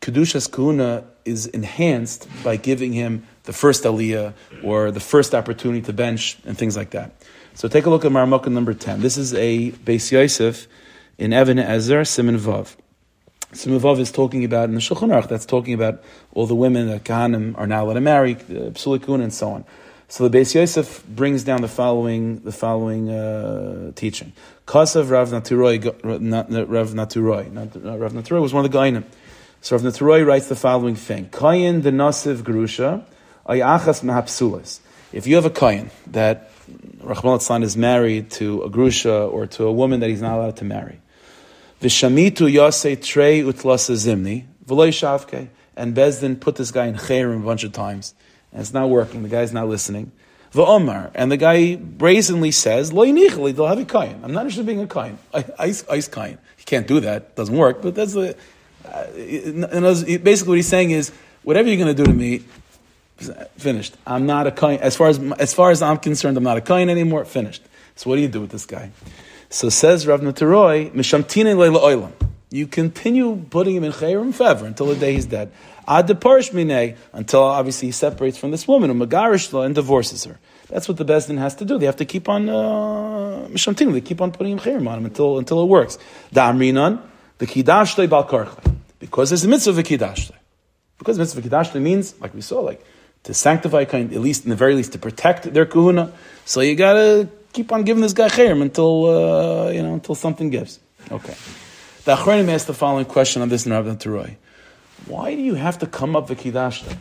kedushas kuna is enhanced by giving him the first aliyah or the first opportunity to bench and things like that. So take a look at Marmukah number 10. This is a Beis Yosef in Evan Ezer, Simon Vav. Simon Vav is talking about, in the Shulchan Aruch, that's talking about all the women that Kahanim are now allowed to marry, Psulikun and so on. So the Beis Yosef brings down the following, the following uh, teaching. Kasav Rav Naturoi, Rav Naturoi. Rav Naturoi was one of the Gainim. So Rav Netaroi writes the following thing: Kayin the nasiv grusha ayachas mahapsulas. If you have a kayin that Rachman is married to a grusha or to a woman that he's not allowed to marry, v'shamitu yase trei utlasa zimni v'loy shavke, and Bezdin put this guy in chayrim a bunch of times, and it's not working. The guy's not listening. V'omar, and the guy brazenly says, "Lo they'll have a kain. I'm not interested in being a kain. Ice, ice kain. You can't do that. Doesn't work. But that's the uh, basically what he's saying is, whatever you're going to do to me, finished. I'm not a kain. As far as as far as I'm concerned, I'm not a kain anymore. Finished. So what do you do with this guy? So says Rav Nataroi, Mishamtine leila oilam. You continue putting him in chayrim forever until the day he's dead. Ad deparish mine until obviously he separates from this woman, umagarish and divorces her. That's what the Bezdin has to do. They have to keep on uh, They keep on putting him chayrim on him until until it works. Da'amrinan the kidashtei bal because there's a mitzvah of kidashtei. Because mitzvah of kidashtei means, like we saw, like to sanctify kind, at least in the very least to protect their kahuna. So you gotta keep on giving this guy chayim until uh, you know until something gives. Okay. The Achronim asked the following question on this in Rav Teroy. Why do you have to come up with kidashta?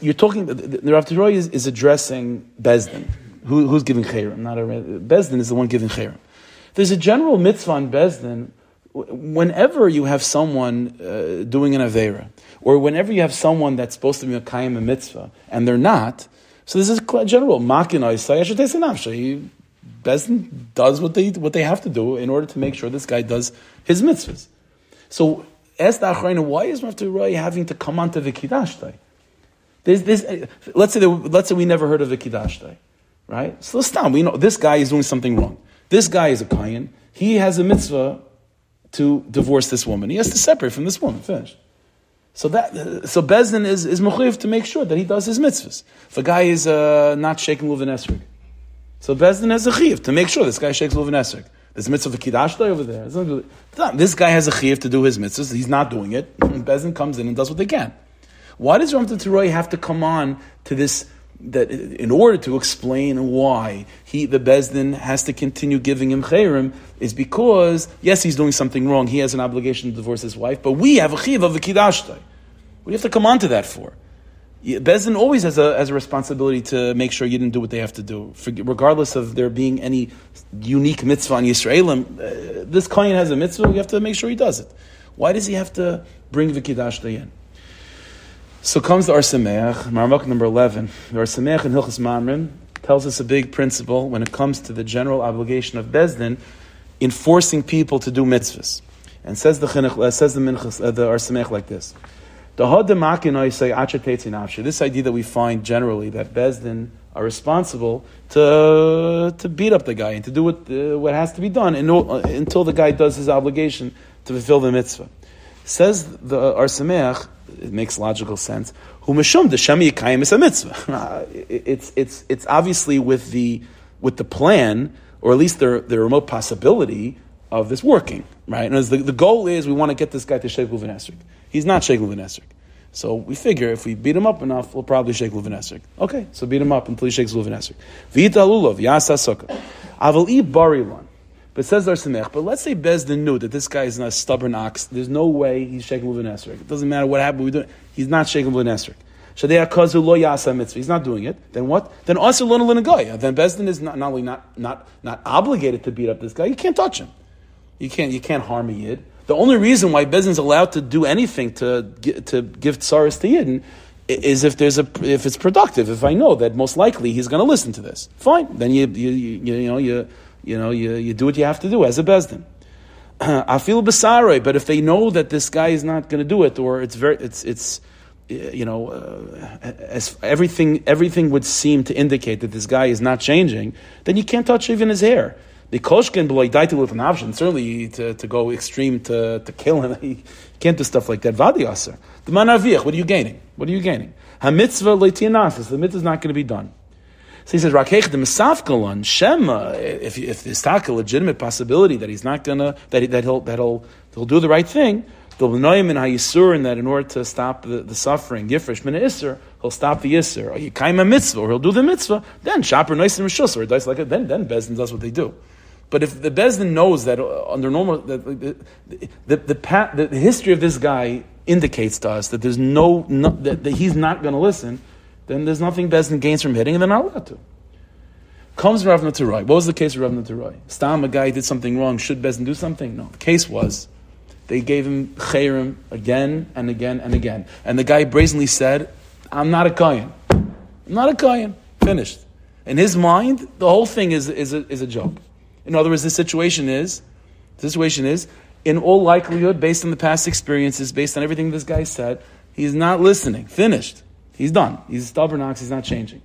You're talking. The Rav Teroy is, is addressing Bezdin. Who, who's giving chayim? Not a Bezdin is the one giving chayim. There's a general mitzvah on Bezdin whenever you have someone uh, doing an Avera, or whenever you have someone that's supposed to be a Kaim a mitzvah, and they're not, so this is general. Makin Bezdin does what they, what they have to do in order to make sure this guy does his mitzvahs. So, ask the Achrayna, why is Rav Turai having to come onto the Kiddush there's, uh, let's, say let's say we never heard of the Kiddush right? So let's stop. We know this guy is doing something wrong. This guy is a Kayan. He has a mitzvah to divorce this woman. He has to separate from this woman. Finish. So that so Bezdin is is mechuyev to make sure that he does his mitzvahs. If a guy is uh, not shaking lulav esrog, so Bezdin has a chiv to make sure this guy shakes lulav esrog. There's mitzvah of kiddush over there. This guy has a chiv to do his mitzvahs. He's not doing it. Bezdin comes in and does what they can. Why does Ram Teroy have to come on to this? That in order to explain why he the Bezdin has to continue giving him chayrim is because yes he's doing something wrong he has an obligation to divorce his wife but we have a chiv of kidashtai. What do you have to come on to that for? Bezdin always has a, has a responsibility to make sure you didn't do what they have to do, for, regardless of there being any unique mitzvah on Yisraelim. Uh, this kohen has a mitzvah, you have to make sure he does it. Why does he have to bring the kiddush in? So comes the Arsameach, Marmuk number 11. The Arsameach in Hilchas Mamrin tells us a big principle when it comes to the general obligation of Bezdin in forcing people to do mitzvahs. And says the chinuch, uh, says the minchas, uh, the Arsameach like this. This idea that we find generally that Bezdin are responsible to, to beat up the guy and to do what, uh, what has to be done uh, until the guy does his obligation to fulfill the mitzvah. Says the Arsameach, it makes logical sense. Hu mishum the shemi yikayim is a mitzvah. It's it's it's obviously with the with the plan, or at least the the remote possibility of this working, right? And the, the goal is we want to get this guy to Sheikh Luvinesrik. He's not Sheikh Luvinesrik. So we figure if we beat him up enough, we'll probably shake Luvinesrik. Okay, so beat him up until he shakes Luvinesrik. Vita lulav, yasa sukkah. Aval i barilan. But says our Samech, but let's say Bezdin knew that this guy is not a stubborn ox. There's no way he's shaking Luvinesrik. It doesn't matter what happened, we do. He's not shaking Luvinesrik. He's not doing it. Then what? Then also Lona Then Bezdin is not, not only not, not, not obligated to beat up this guy, you can't touch him. You can't, you can't harm a Yid. The only reason why Bezdin is allowed to do anything to, to give tsaris to Yidden is if there's a if it's productive. If I know that most likely he's going to listen to this, fine. Then you you, you, you know you you know you, you do what you have to do as a bezdin. I feel besare, but if they know that this guy is not going to do it, or it's very it's it's you know uh, as everything everything would seem to indicate that this guy is not changing, then you can't touch even his hair the koshkin below daiti with an option. Certainly to, to go extreme to, to kill him, you can't do stuff like that. Vadi aser. The manavich, what are you gaining? What are you gaining? Hamitzvah leitianasis. The mitzvah is not going to be done. So he says, Rakech the Misafkalon, Shema, if, if there's a legitimate possibility that he's not gonna, that, that he'll, that he'll, he'll do the right thing, the L'noyim in Hayisur, and that in order to stop the, the suffering, Gifresh min Isser, he'll stop the Isser, or Yikaim a mitzvah, or he'll do the mitzvah, then Shaper Nois and Rishus, or dice like it, then, then Bezdin does what they do. But if the Bezdin knows that uh, under normal, the, the, the, the, the, the history of this guy indicates to us that there's no, no that, that, he's not going to listen, then there's nothing Bezdin gains from hitting, and they're not allowed to. Comes Rav Naturai. What was the case of Rav Naturai? Stam, a guy did something wrong. Should Bezdin do something? No. The case was they gave him chayrim again and again and again. And the guy brazenly said, I'm not a Kayan. I'm not a Kayan. Finished. In his mind, the whole thing is, is, a, is a joke. In other words, the situation is, the situation is, in all likelihood, based on the past experiences, based on everything this guy said, he's not listening. Finished. He's done. He's stubborn ox. He's not changing.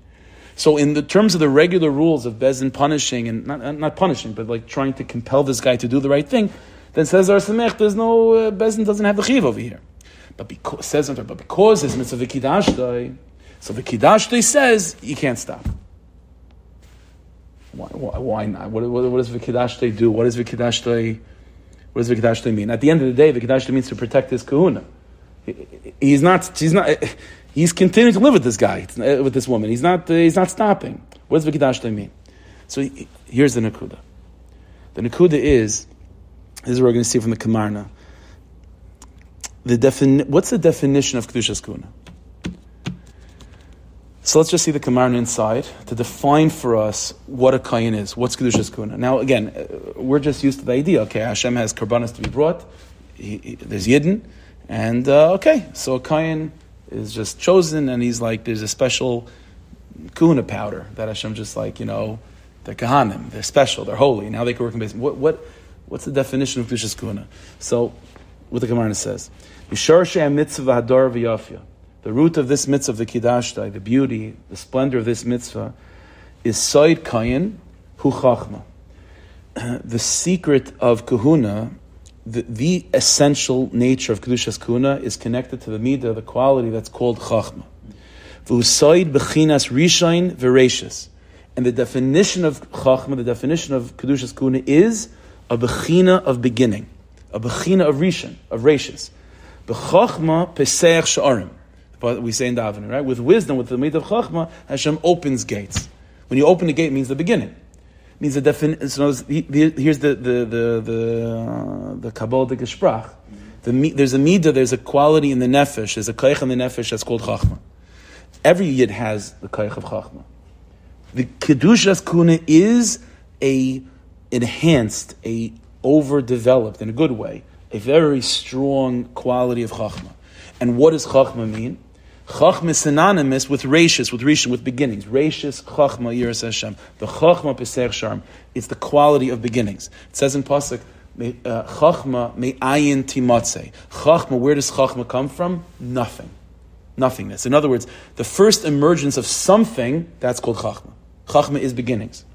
So, in the terms of the regular rules of Bezin punishing and not, not punishing, but like trying to compel this guy to do the right thing, then says Ar Samech, there's no uh, Bezin doesn't have the chiv over here. But because says but because his mitzvah v'kidashtoi, so the kidashtoi says you can't stop. Why, why, why not? What, what, what does Vikidashtei do? What does Vikidashtei, what does Vikidashtei mean? At the end of the day, Vikidashtei means to protect his kahuna. he's not, he's not, he's continuing to live with this guy, uh, with this woman. He's not, uh, he's not stopping. What does Vikidashtei mean? So here's the Nakuda. The Nakuda is, this is what we're going to see from the Kamarna. The defini- what's the definition of Kedushas Kuna? So let's just see the Kamarna inside to define for us what a kain is. What's Kedushas Kuna? Now, again, uh, we're just used to the idea, okay, Hashem has karbanas to be brought, he, he, there's Yidden, and uh, okay, so a kain is just chosen, and he's like, there's a special kuna powder that Hashem just like, you know, they're kahanim, they're special, they're holy, now they can work in basement. What, what, what's the definition of Kedushas Kuna? So, what the Kamarna says, Mitzvah Hadar V'Yafya. The root of this mitzvah, the kiddashtai, the beauty, the splendor of this mitzvah, is soid kayin hu chachma. The secret of kahuna, the, the, essential nature of kedushas kahuna, is connected to the midah, the quality that's called chachma. V'usoid bechinas rishain v'reishis. And the definition of chachma, the definition of kedushas kahuna, is a bechina of beginning, a bechina of rishon, of reishis. B'chachma peseach sha'arim. We say in davening, right? With wisdom, with the midah of chachma, Hashem opens gates. When you open a gate, means the beginning. Means the definition. So here's the the the the uh, the Kabbalistic Sprach. The, there's a midah, there's a quality in the nefesh, there's a kaich in the nefesh that's called chachma. Every yid has the kaich of chachma. The kedushas kuna is a enhanced, a overdeveloped in a good way, a very strong quality of chachma. And what does chachma mean? Chachma is synonymous with rashis, with rishon, with beginnings. Rashis, chachma, yiras Hashem. The chachma pesach sharm. It's the quality of beginnings. It says in pasuk, uh, chachma me ayin timatze. Chachma, where does chachma come from? Nothing. Nothingness. In other words, the first emergence of something, that's called chachma. Chachma is beginnings.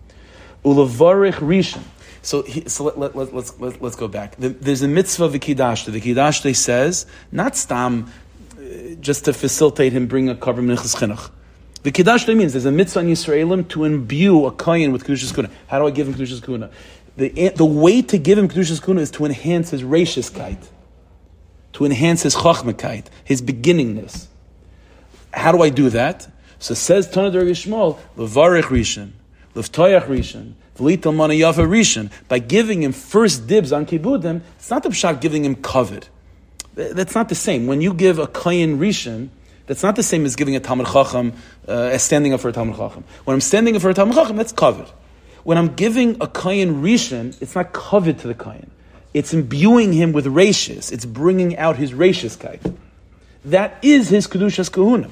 Ulavarich rishon. So, so let, let, let, let's, let, us go back. There's a mitzvah of the Kiddush. The Kiddush says, not stam just to facilitate him bring a korban minchas chinuch. The kiddush means there's a mitzvah on Yisraelim to imbue a kohen with kedushas kuna. How do I give him kedushas kuna? The, the way to give him kedushas kuna is to enhance his rashis to enhance his chachmakite, his beginningness. How do I do that? So says Tana Shmuel, levarich rishon, leftoyach rishon, v'lital manayafa rishon. By giving him first dibs on kibudim, it's not the pshat giving him covet. That's not the same. When you give a kayin rishon, that's not the same as giving a Talmud Chacham, uh, as standing up for a Talmud Chacham. When I'm standing up for a Talmud Chacham, that's covered. When I'm giving a Kayin Rishon, it's not covered to the Kayin. It's imbuing him with rashis. It's bringing out his rashis kite. That is his Kedushas Kahuna.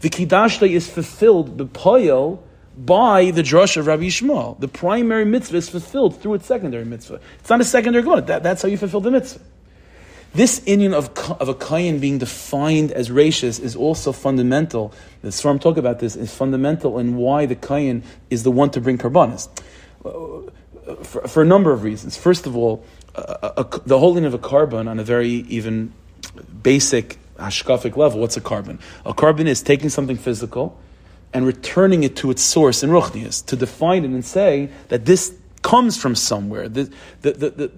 The Kidashta is fulfilled, the Poyel, by the drush of Rabbi Yishmael. The primary mitzvah is fulfilled through its secondary mitzvah. It's not a secondary Kahuna. That, that's how you fulfill the mitzvah. This union of, of a kayin being defined as rashis is also fundamental. The Svarim talk about this is fundamental in why the kayin is the one to bring karbanis. Uh, for, for, a number of reasons. First of all, uh, a, a, the holding of a carbon on a very even basic hashkafic level. What's a carbon? A carbon is taking something physical and returning it to its source in ruchnias to define it and say that this comes from somewhere. The, the, the,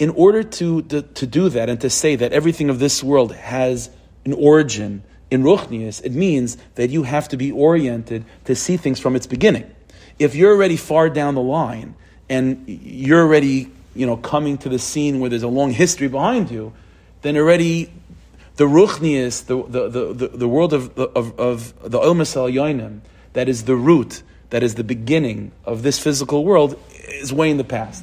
in order to, to, to, do that and to say that everything of this world has an origin in Ruchnius, it means that you have to be oriented to see things from its beginning. If you're already far down the line and you're already you know, coming to the scene where there's a long history behind you, then already the Ruchnius, the, the, the, the, world of, of, of the Olmas Yoinim, that is the root, that is the beginning of this physical world, is way in the past.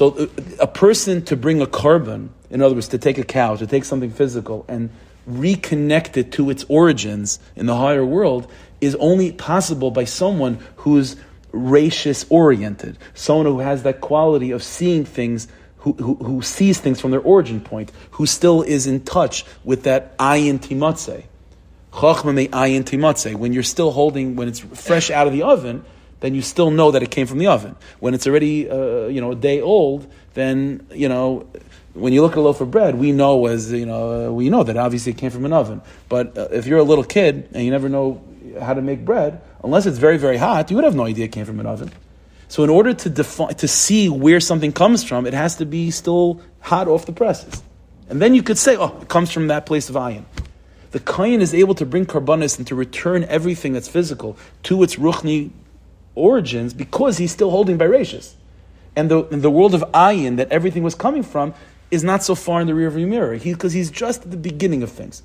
So uh, a person to bring a carbon, in other words, to take a cow, to take something physical and reconnect it to its origins in the higher world is only possible by someone who's rashis oriented, someone who has that quality of seeing things, who, who, who, sees things from their origin point, who still is in touch with that ayin timatze. Chachma ayin. When you're still holding, when it's fresh out of the oven, then you still know that it came from the oven. When it's already, uh, you know, a day old, then, you know, when you look at a loaf of bread, we know as, you know, uh, we know that obviously it came from an oven. But uh, if you're a little kid and you never know how to make bread, unless it's very, very hot, you would have no idea it came from an oven. So in order to define, to see where something comes from, it has to be still hot off the presses. And then you could say, oh, it comes from that place of ayin. The kain is able to bring karbanis and to return everything that's physical to its ruchni origins because he's still holding by Rashis. And the, the world of Ayin that everything was coming from is not so far in the rearview mirror because he, he's just at the beginning of things.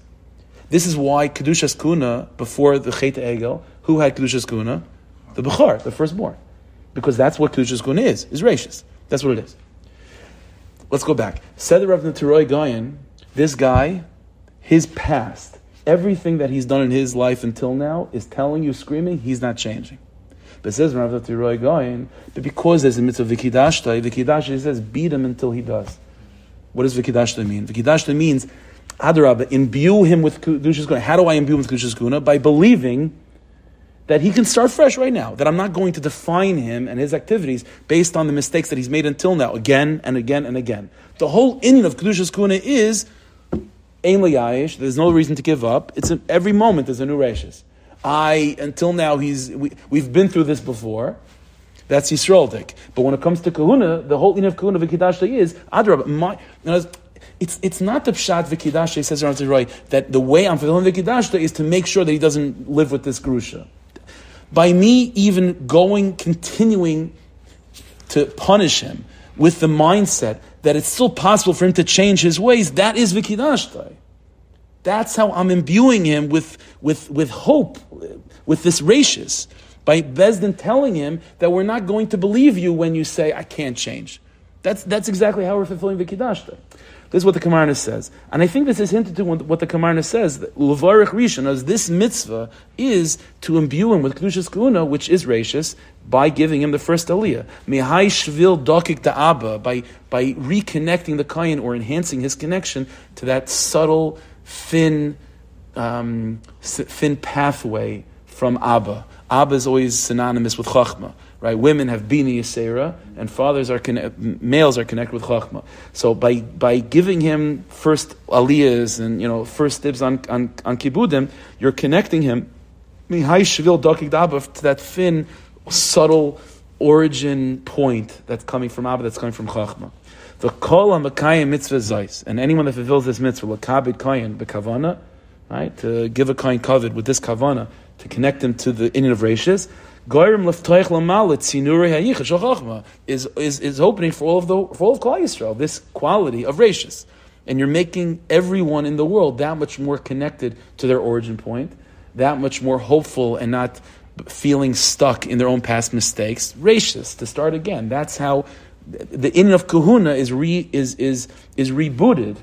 This is why Kedushas Kuna, before the Chet Egel, who had Kedushas Kuna? The Bechar, the firstborn. Because that's what Kedushas Kuna is, is Rashis. That's what it is. Let's go back. Said the Rav Neteroy Gayan, this guy, his past, everything that he's done in his life until now is telling you, screaming, he's not changing. But says Rav Tiroy going, but because there's a mitzvah of vikidashta, vikidashta says beat him until he does. What does vikidashta mean? Vikidashta means Adarabah, imbue him with Kedushas Kuna. How do I imbue him with Kedushas Kuna? By believing that he can start fresh right now, that I'm not going to define him and his activities based on the mistakes that he's made until now, again and again and again. The whole inyan of Kedushas Kuna is Ein there's no reason to give up. It's an, every moment there's a new rashis. I, until now, he's, we, we've been through this before. That's Yisraeldik. But when it comes to kahuna, the whole in of kahuna v'kidashta is, adrab, my, it's, it's not the pshat v'kidashta, he says Roy, that the way I'm fulfilling v'kidashta is to make sure that he doesn't live with this grusha. By me even going, continuing to punish him with the mindset that it's still possible for him to change his ways, that is v'kidashta. That's how I'm imbuing him with, with, with hope, with this ratius. By Besdin telling him that we're not going to believe you when you say, I can't change. That's, that's exactly how we're fulfilling the Vikidashta. This is what the Kamarna says. And I think this is hinted to what the Kamarna says. Levarich Rishon, as this mitzvah is to imbue him with Kedushas Kuna, which is gracious, by giving him the first aliyah. Mihai shvil dokik Abba by, by reconnecting the kain or enhancing his connection to that subtle, thin, um, thin pathway from Abba. Abba is always synonymous with Chachma right? Women have bini yisera, and fathers are males are connected with chachma. So by by giving him first aliyahs and you know first dibs on on, on kibudim, you're connecting him to that thin, subtle origin point that's coming from Abba, that's coming from chachma. The kol amakayim mitzvah zais, and anyone that fulfills this mitzvah, lakabid kayin bekavana, right, to give a kain kavod with this kavana, to connect him to the inyan of rashis, is, is, is opening for all of the for all of Klal Yisrael, this quality of ratius. And you're making everyone in the world that much more connected to their origin point, that much more hopeful and not feeling stuck in their own past mistakes. Ratius, to start again. That's how the in of kahuna is re, is is is rebooted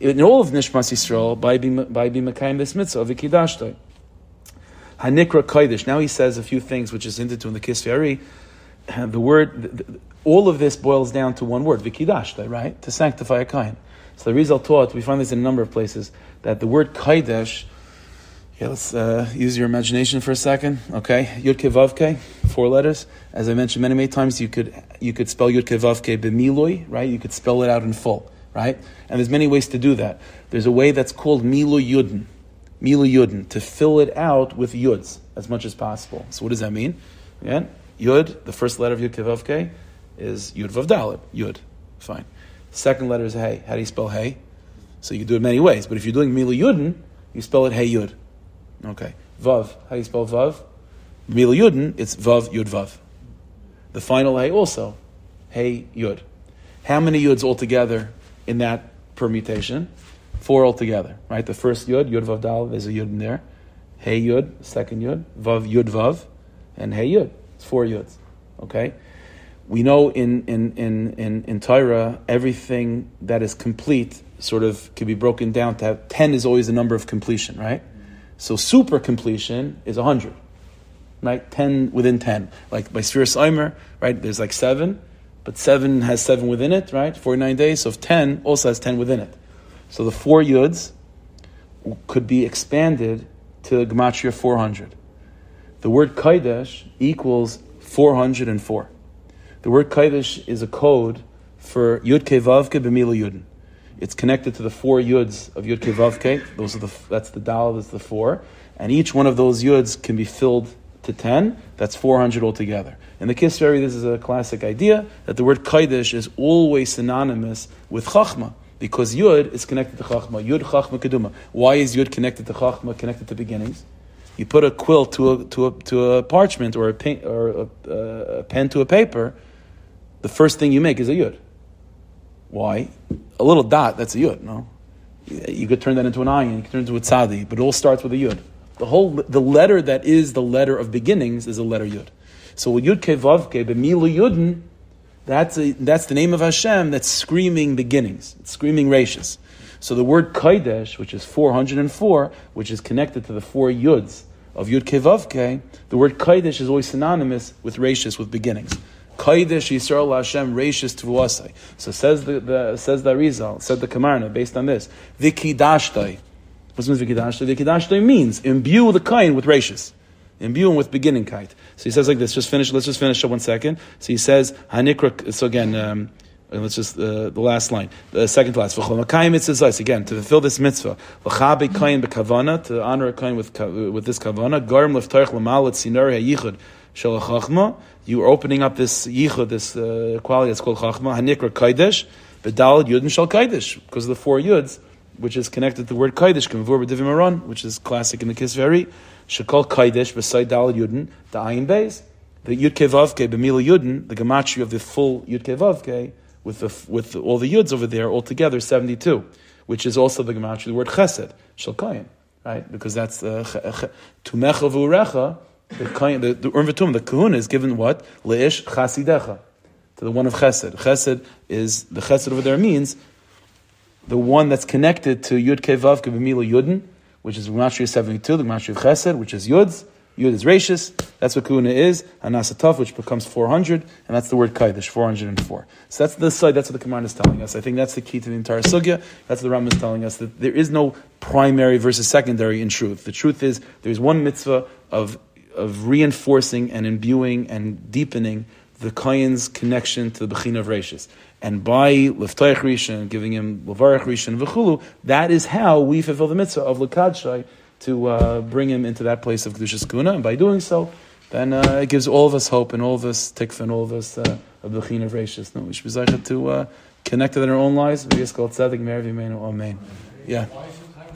in all of Nishmas Yisrael by by being this mitzvah of. Hanikra Kodesh. Now he says a few things which is hinted to in the Kisveri. The word, all of this boils down to one word, Vikidashta, right? To sanctify a kain. So the Rizal taught, we find this in a number of places, that the word Kodesh, yeah, let's uh, use your imagination for a second. Okay, Yud Kevavke, four letters. As I mentioned many, many times, you could you could spell Yud Kevavke b'miloi, right? You could spell it out in full, right? And there's many ways to do that. There's a way that's called Milu Yudin. Milu Yudin, to fill it out with Yuds as much as possible. So what does that mean? Again, Yud, the first letter of Yud Kevavke, is Yud Yud. Fine. Second letter is Hey. How do you spell Hey? So you do it many ways, but if you're doing Milu Yudin, you spell it Hey Yud. Okay. Vav, how do you spell Vav? Mil Yudin, it's Vav Yud Vav. The final Hey also, Hey Yud. How many Yuds altogether in that permutation? Four altogether, right? The first yud, yud vav dal, there's a yud in there. Hey yud, second yud, vav yud vav, and hey yud. It's four yuds. Okay? We know in, in, in, in, in Torah, everything that is complete sort of can be broken down to have 10 is always the number of completion, right? So super completion is 100, right? 10 within 10. Like by Sfiras Eimer, right? There's like 7, but 7 has 7 within it, right? 49 days, so 10 also has 10 within it. So the four yuds could be expanded to Gematria 400. The word Kaidesh equals 404. The word Kaidesh is a code for Yud Kevavke B'mila Yudin. It's connected to the four yuds of Yud Kevavke. Those are the that's the dal. That's the four, and each one of those yuds can be filled to ten. That's four hundred altogether. In the Kisveri, this is a classic idea that the word Kaidesh is always synonymous with Chachma because Yud is connected to Chachma. Yud Chachma Keduma. Why is Yud connected to Chachma, connected to beginnings? You put a quill to a, to a, to a parchment or, a, pen, or a, uh, a, pen to a paper, the first thing you make is a Yud. Why? A little dot, that's a Yud, no? You could turn that into an ayin, you could turn it into a tzadi, but it all starts with a Yud. The whole, the letter that is the letter of beginnings is a letter Yud. So Yud Kevavke, B'milu Yudin, that's, a, that's the name of Hashem that's screaming beginnings, it's screaming ratius. So the word Kaidesh, which is 404, which is connected to the four Yuds of Yud Kevavke, the word Kaidesh is always synonymous with ratius, with beginnings. Kaidesh Yisrael Hashem Rashis Tvuasai. So says the, the says the Arizal, said the Kamarna, based on this. Vikidashtai. What does Vikidashtai? Vikidashtai means imbue the kain with ratius. Imbue him with beginning kite. So he says like this. Just finish. Let's just finish it one second. So he says hanikra. So again. Um, let's just uh, the last line, the second to last. Again, to fulfill this mitzvah, to honor a kain with with this kavana, garim leftarich lamal sinari hayichud shel You are opening up this yichud, this uh, quality that's called chachma, hanikra kaidesh, Bedalad Yudin Shal Kaidish, because of the four Yuds, which is connected to the word Kaidish, Kavur B'Divim Aron, which is classic in the Kisveri. Shekal Kaidish, beside Dalad Yudin, the Ayin Beis. The Yud B'Mila Yudin, the Gematria of the full Yud Kevavke, with, the, with all the Yuds over there, altogether 72, which is also the Gematria, of the word Chesed, Shal Kayin, right? Because that's the Tumecha V'Urecha, the the, the Urn the Kahuna is given what? Leish Chasidecha to the one of Chesed. Chesed is the Chesed over there means the one that's connected to Yud Kevav Kebemila Yudin, which is Gematria 72, the Gematria of Chesed, which is Yuds. Yud is Rashis, that's what Kuna is, and Nasatov, which becomes 400, and that's the word Kaidish, 404. So that's the side, that's what the command is telling us. I think that's the key to the entire Sugya. That's what the Ram is telling us, that there is no primary versus secondary in truth. The truth is, there's one mitzvah of, of reinforcing and imbuing and deepening the Kayan's connection to the Bechina of Rashis. And by Leftoich Rishon, giving him Levarach Rishon V'chulu, that is how we fulfill the mitzvah of Lekadshai to uh, bring him into that place of Kedushas Kuna. And by doing so, then uh, it gives all of us hope and all of us tikva and all of us uh, of Bechina of Rashis. No, we should be to uh, connect it in our own lives. Amen. Yeah.